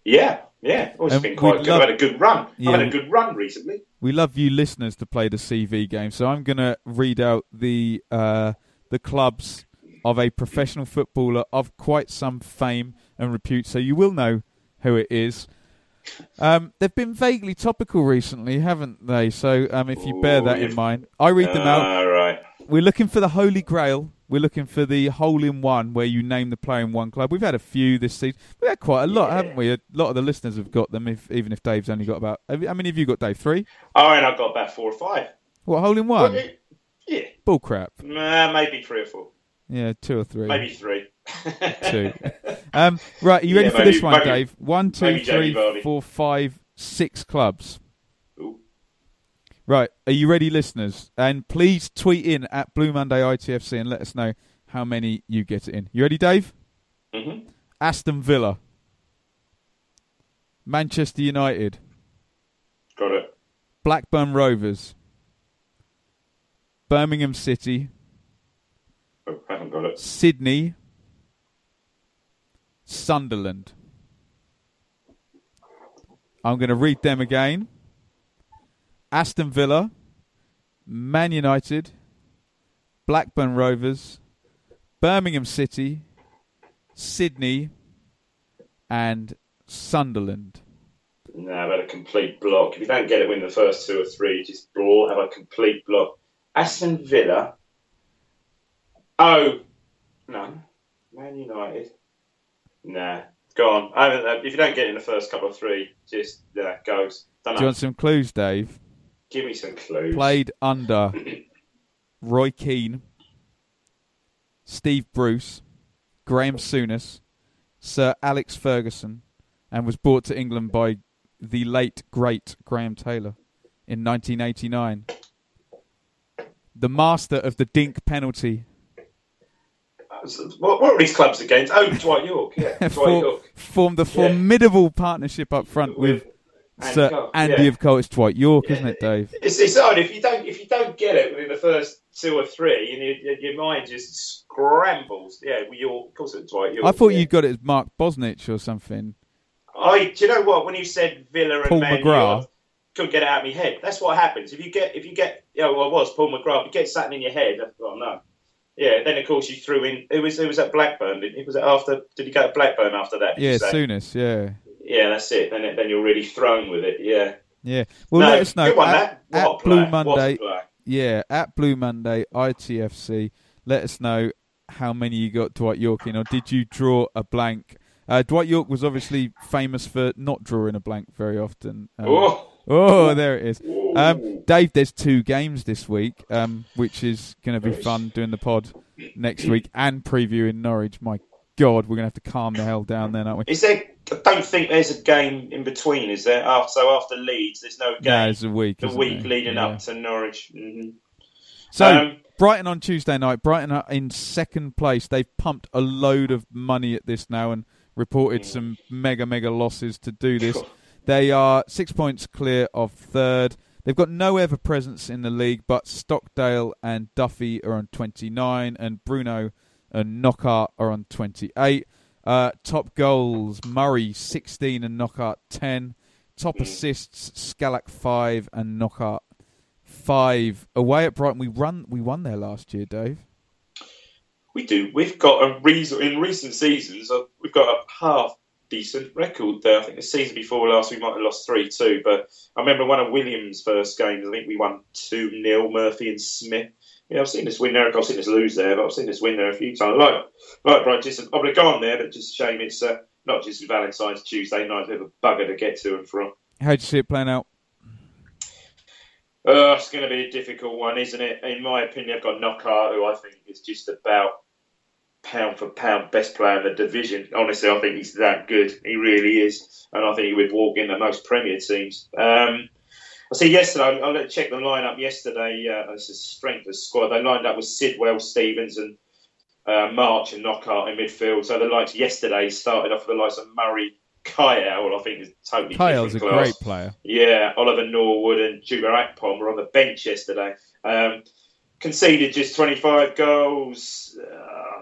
Yeah, yeah. It's Um, been quite good. love- I've had a good run. Yeah. I've had a good run recently. We love you listeners to play the CV game, so I'm going to read out the uh, the clubs of a professional footballer of quite some fame and repute, so you will know who it is. Um, they've been vaguely topical recently, haven't they? So um, if you bear Ooh, that in mind, I read them out. All right. We're looking for the Holy Grail. We're looking for the hole in one where you name the player in one club. We've had a few this season. We've had quite a lot, haven't we? A lot of the listeners have got them, if, even if Dave's only got about. How many have you got, Dave? Three? Oh, and I've got about four or five. What, hole in one? Well, Yeah, Bull crap. nah, maybe three or four. Yeah, two or three. Maybe three. two. Um, right, are you ready Yeah, for this one, maybe- Dave? One, two, three, four, five, six clubs. Ooh. Right, are you ready, listeners? And please tweet in at Blue Monday ITFC and let us know how many you get in. You ready, Dave? Mhm. Aston Villa, Manchester United, Got it. Blackburn Rovers, Birmingham City, Oh, haven't got it. Sydney, Sunderland. I'm going to read them again. Aston Villa, Man United, Blackburn Rovers, Birmingham City, Sydney, and Sunderland. No, I've had a complete block. If you don't get it within the first two or three, just all have a complete block. Aston Villa. Oh, no. Man United. Nah, go on. I haven't, uh, if you don't get in the first couple of three, just yeah, goes. Don't Do you want some clues, Dave? Give me some clues. Played under Roy Keane, Steve Bruce, Graeme Souness, Sir Alex Ferguson, and was brought to England by the late great Graham Taylor in 1989. The master of the dink penalty. What, what are these clubs against? Oh, Dwight Yorke. Yeah, Dwight For- Yorke. formed a formidable partnership up front with, With Andy Sir Cole, Andy yeah. of. It's Dwight Yorke, isn't it, Dave? It's, it's odd if you don't if you don't get it within the first two or three, and your, your mind just scrambles. Yeah, Yorke, of course it's Dwight Yorke. I thought yeah. you got it as Mark Bosnich or something. I, do you know what? When you said Villa and Paul McGrath. I couldn't get it out of my head. That's what happens if you get if you get. Yeah, well, I was Paul McGrath. If you get something in your head, oh no. Yeah, then of course you threw in. It was it was at Blackburn. It was after. Did he go to Blackburn after that? Yeah? Souness, yeah. Yeah, that's it. Then then you're really thrown with it. Yeah. Yeah. Well, No, let us know good one, at, at Blue player. What a Monday. Yeah, at Blue Monday ITFC. Let us know how many you got Dwight Yorke in, or did you draw a blank? Uh, Dwight Yorke was obviously famous for not drawing a blank very often. Um, Oh. Oh, there it is. Um, Dave, there's two games this week, um, which is going to be fun doing the pod next week and previewing Norwich. My God, we're going to have to calm the hell down then, aren't we? Is there I don't think there's a game in between, is there? After, so after Leeds, there's no game. No, it's a week. the week leading Yeah. up to Norwich. hmm So Um, Brighton on Tuesday night. Brighton are in second place. They've pumped a load of money at this now and reported Mm. some mega mega losses to do this. They are six points clear of third. They've got no ever presence in the league, but Stockdale and Duffy are on 29, and Bruno and Knockaert are on 28. Uh, top goals Murray 16 and Knockaert 10. Top assists Skalak 5 and Knockaert 5. Away at Brighton, we run we won there last year, Dave. We do. We've got a reason in recent seasons. uh, We've got a half decent record there. I think the season before last we might have lost three two, but I remember one of Williams' first games. I think we won two 0 Murphy and Smith. Yeah, I've seen this win there. I've seen this lose there, but I've seen this win there a few times. Like, like Brian, just I'm going to go on there, but just a shame it's uh, not just Valentine's Tuesday night. A bit of a bugger to get to and from. How do you see it playing out? Uh, it's going to be a difficult one, isn't it? In my opinion, I've got Knockaert, who I think is just about pound for pound best player in the division. Honestly, I think he's that good. He really is, and I think he would walk in the most Premier teams. Um, I see yesterday. I I checked the lineup yesterday. Uh, it's a strength of squad. They lined up with Sidwell, Stephens, and uh, March and Knockaert in midfield. So the likes yesterday started off with the likes of Murray, Kyle. I think is totally Kyle's a class. great player. Yeah, Oliver Norwood and Chuba Akpom were on the bench yesterday. Um, conceded just 25 goals. Uh,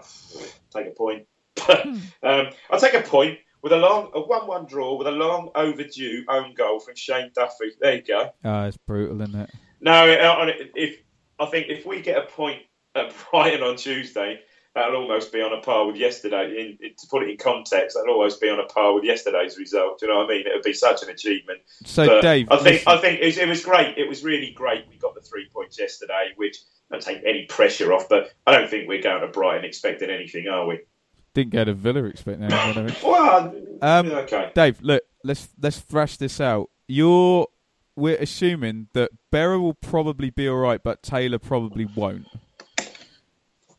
take a point. um, I'll take a point with a long, a 1 1 draw with a long overdue own goal from Shane Duffy. There you go. Ah, it's brutal, isn't it? No, uh, if I think if we get a point at Brighton on Tuesday, that'll almost be on a par with yesterday. In, in- to put it in context, that'll almost be on a par with yesterday's result. Do you know what I mean? It would be such an achievement. So, But Dave, I think listen- I think it was, it was great. It was really great. We got the three points yesterday, which don't take any pressure off. But I don't think we're going to Brighton expecting anything, are we? Didn't go to Villa expecting anything. Well, Um, okay. Dave, look, let's let's thrash this out. You're we're assuming that Berra will probably be all right, but Taylor probably won't.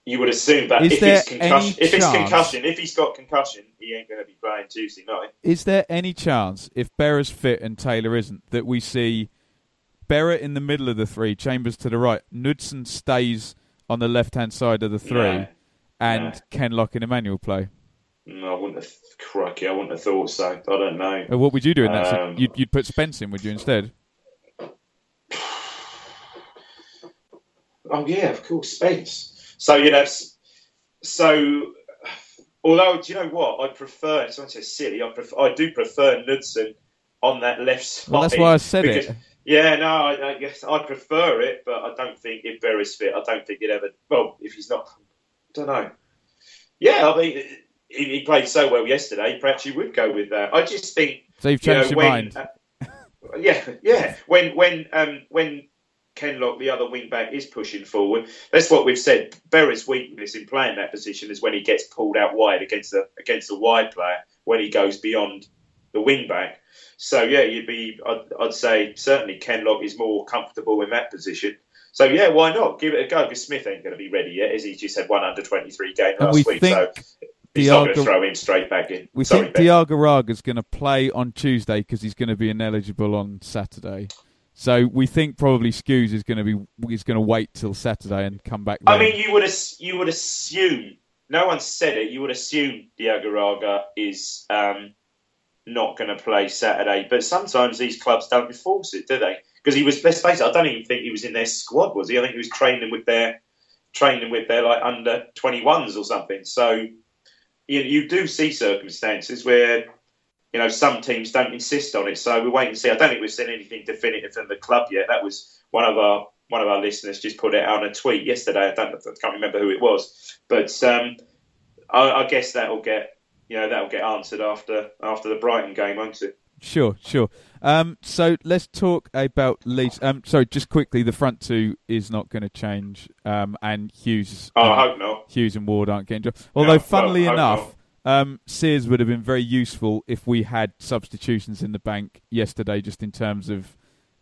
You would assume that Is if there it's concussion, if it's concussion, if he's got concussion, he ain't going to be playing Tuesday night. Is there any chance, if Berra's fit and Taylor isn't, that we see Berra in the middle of the three, Chambers to the right, Knudsen stays on the left hand side of the three, No. and No. Kenlock and Emmanuel play? No, I wouldn't have. Crikey, I wouldn't have thought so. I don't know. Uh, What would you do in that? Um, you'd, you'd put Spence in, would you instead? Oh yeah, of course, Spence. So you know, so although do you know what I prefer? It's not so silly. I prefer, I do prefer Knudsen on that left side. Well, that's why I said it. Yeah, no, I, I guess I prefer it, but I don't think if Berra's fit, I don't think he'd ever. Well, if he's not, I don't know. Yeah, I mean, he, he played so well yesterday. Perhaps you would go with that. I just think So you've you know, changed your when, mind. uh, yeah, yeah. When when um, when Kenlock, the other wing back, is pushing forward, that's what we've said. Berra's weakness in playing that position is when he gets pulled out wide against the against the wide player when he goes beyond the wing back. So yeah, you'd be. I'd, I'd say certainly Ken Kenlock is more comfortable in that position. So yeah, why not give it a go? Because Smith ain't going to be ready yet, as he just had one under twenty three game last we week. So he's not going to throw him straight back in. We Sorry, think Ben. is going to play on Tuesday because he's going to be ineligible on Saturday. So we think probably Skuse is going to be is going to wait till Saturday and come back. I mean, you would you would assume. No one said it. You would assume Diagouraga is um, not going to play Saturday, but sometimes these clubs don't enforce it, do they? Because he was. Let's face it. I don't even think he was in their squad, was he? I think he was training with their training with their like under twenty ones or something. So you, you do see circumstances where you know some teams don't insist on it. So we wait and see. I don't think we've seen anything definitive from the club yet. That was one of our one of our listeners just put it out on a tweet yesterday. I don't I can't remember who it was, but um, I, I guess that'll get you know that'll get answered after after the Brighton game, won't it? Sure, sure. Um, so let's talk about Leeds. Um, sorry, just quickly, the front two is not going to change, um, and Huws. Oh, um, I hope not. Huws and Ward aren't getting. jo- Although, well, funnily enough, um, Sears would have been very useful if we had substitutions in the bank yesterday, just in terms of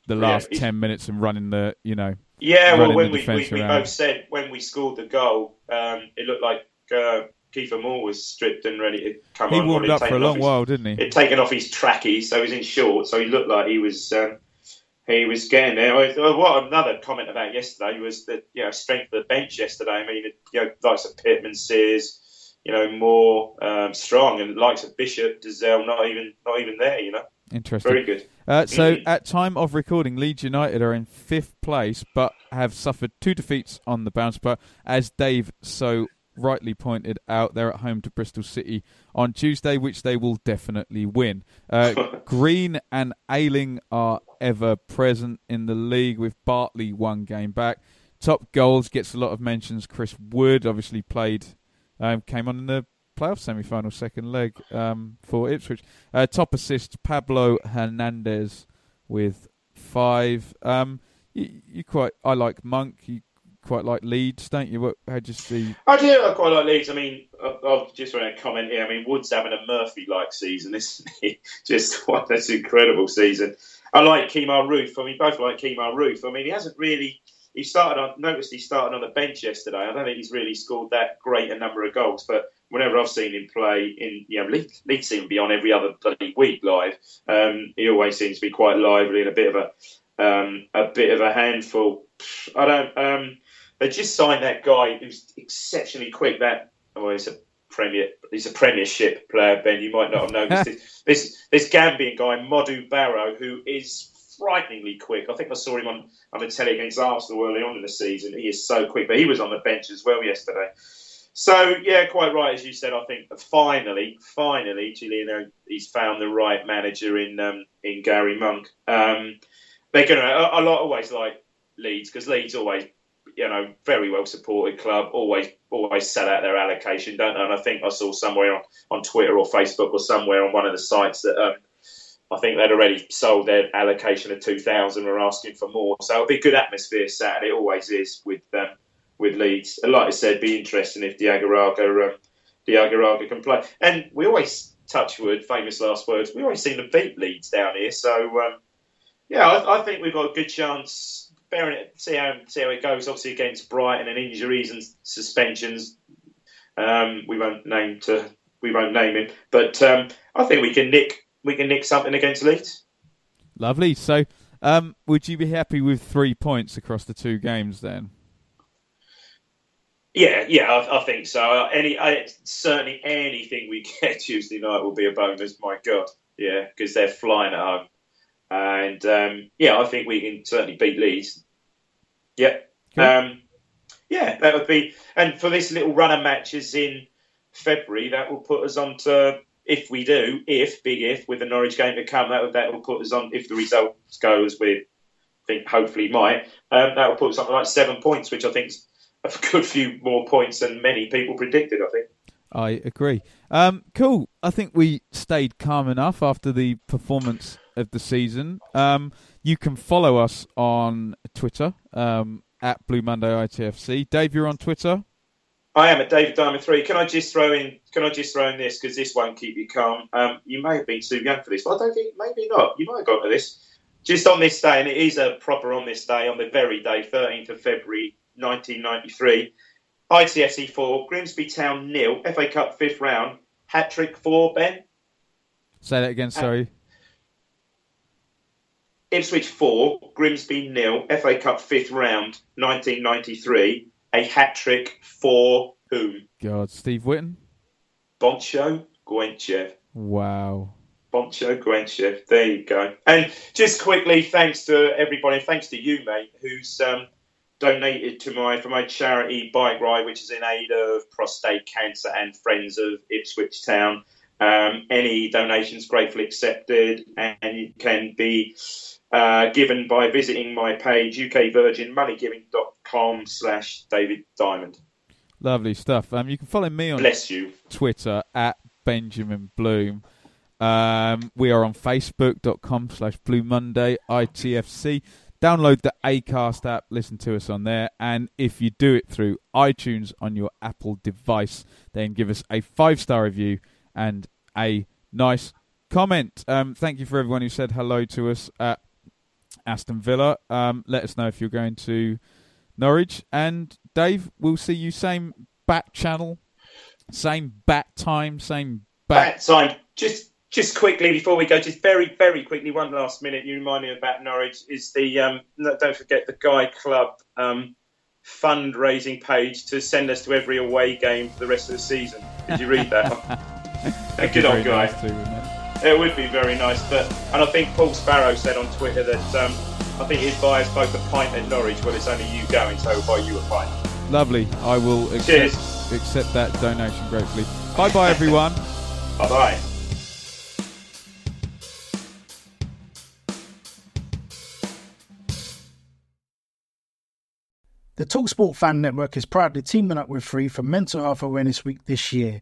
the last he's- ten minutes and running the, you know, Yeah, well, when we, we, we both said when we scored the goal, um, it looked like uh, Kieffer Moore was stripped and ready to come He on. warmed up for a long his- while, didn't he? He'd taken off his trackies, so he was in shorts, so he looked like he was um, he was getting there. I- uh, What another comment about yesterday was the you know strength of the bench yesterday. I mean, you know, likes of Pitman, Sears, you know, Moore um, strong, and likes of Bishop, Dozzell, not even not even there. You know, Interesting. very good. Uh, so, Mhm. at time of recording, Leeds United are in fifth place, but have suffered two defeats on the bounce. But as Dave so rightly pointed out, they're at home to Bristol City on Tuesday, which they will definitely win. Uh, Green and Ayling are ever present in the league, with Bartley one game back. Top goals gets a lot of mentions. Chris Wood obviously played, um, came on in the playoff semi-final second leg um, for Ipswich. Uh, top assists Pablo Hernandez with five. Um, you, you quite I like Monk. You quite like Leeds, don't you? What, how do you see? I do. I quite like Leeds. I mean, I- I've just want to comment here. I mean, Wood's having a Murphy-like season, isn't he? Just what that's an incredible season. I like Kemar Roofe. I mean, both like Kemar Roofe. I mean, he hasn't really. He started on. Noticed he started on the bench yesterday. I don't think he's really scored that great a number of goals, but whenever I've seen him play in, you know, Leeds, Leeds seem to be on every other bloody week live. Um, he always seems to be quite lively and a bit of a um, a bit of a handful. I don't. Um, they just signed that guy who's exceptionally quick. That oh, he's a premier. He's a Premiership player. Ben, you might not have noticed this. This this Gambian guy, Modou Barrow, who is frighteningly quick. I think I saw him on on the telly against Arsenal early on in the season. He is so quick, but he was on the bench as well yesterday. So yeah, quite right as you said. I think finally, finally, Julian, he's found the right manager in um, in Gary Monk. Um, they're gonna. a, I like- always like Leeds because Leeds always, you know, very well supported club. Always, always sell out their allocation, don't they? And I think I saw somewhere on, on Twitter or Facebook or somewhere on one of the sites that. Um, I think they'd already sold their allocation of 2,000. We're asking for more. So it'll be a good atmosphere Saturday. It always is with um, with Leeds. And like I said, be interesting if Diagouraga, um, can play. And we always, touch wood, famous last words, we always seem to beat Leeds down here. So, um, yeah, I, I think we've got a good chance. Bearing it, see how see how it goes. Obviously against Brighton and injuries and suspensions. Um, we won't name to we won't name him, but um, I think we can nick we can nick something against Leeds. Lovely. So, um, would you be happy with three points across the two games then? Yeah, yeah, I, I think so. Uh, Any, I, certainly anything we get Tuesday night will be a bonus. My God, yeah, because they're flying at home, and um, yeah, I think we can certainly beat Leeds. Yeah, Cool. um, yeah, that would be. And for this little runner of matches in February, that will put us on to. If we do, if big if with the Norwich game to come, that that will put us on. If the results go as we think, hopefully might, um, that will put something like seven points, which I think is a good few more points than many people predicted. I think. I agree. Um, cool. I think we stayed calm enough after the performance of the season. Um, you can follow us on Twitter um, at Blue Monday ITFC. Dave, you're on Twitter. I am at David Diamond three. Can I just throw in? Can I just throw in this because this won't keep you calm? Um, you may have been too young for this, but I don't think maybe not. You might have got to this just on this day, and it is a proper on this day, on the very day, 13th of February, 1993. ITFC four, Grimsby Town nil, FA Cup fifth round, hat trick for Ben. Say that again. Sorry. Ipswich 4, Grimsby nil, FA Cup fifth round, 1993. A hat trick for whom? God, Steve Whitton. Bontcho Guentchev. Wow. Bontcho Guentchev. There you go. And just quickly, thanks to everybody, thanks to you, mate, who's um, donated to my for my charity bike ride, which is in aid of prostate cancer and friends of Ipswich Town. Um, any donations gratefully accepted, and it can be uh, given by visiting my page ukvirginmoneygiving.com slash David Diamond. Lovely stuff. Um, you can follow me on Bless you. Twitter at Benjamin Bloom. Um, we are on Facebook.com slash Blue Monday ITFC. Download the Acast app, listen to us on there, and if you do it through iTunes on your Apple device, then give us a five star review and a nice comment. Um, thank you for everyone who said hello to us at Aston Villa. Um, let us know if you're going to Norwich. And Dave, we'll see you same back channel Same bat time, same bat. Bat time. Just just quickly before we go, just very very quickly, one last minute. You remind me about Norwich is the um, don't forget the Guy Club um, fundraising page to send us to every away game for the rest of the season. Did you read that? Good old guy. Nice too, it? It would be very nice, but and I think Paul Sparrow said on Twitter that um, I think he'd buy us both a pint at Norwich. Well, it's only you going, so he'll buy you a pint. Lovely. I will accept, accept that donation gratefully. Bye bye, everyone. Bye bye. The Talksport Fan Network is proudly teaming up with Free for Mental Health Awareness Week this year.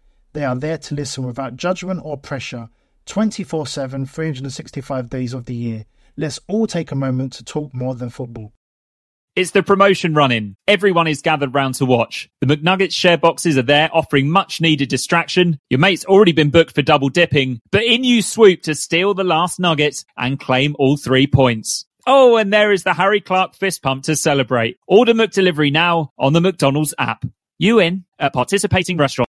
They are there to listen without judgment or pressure 24 7, 365 days of the year. Let's all take a moment to talk more than football. It's the promotion running. Everyone is gathered round to watch. The McNuggets share boxes are there offering much needed distraction. Your mate's already been booked for double dipping, but in you swoop to steal the last nugget and claim all three points. Oh, and there is the Harry Clark fist pump to celebrate. Order McDelivery now on the McDonald's app. You in at participating restaurants.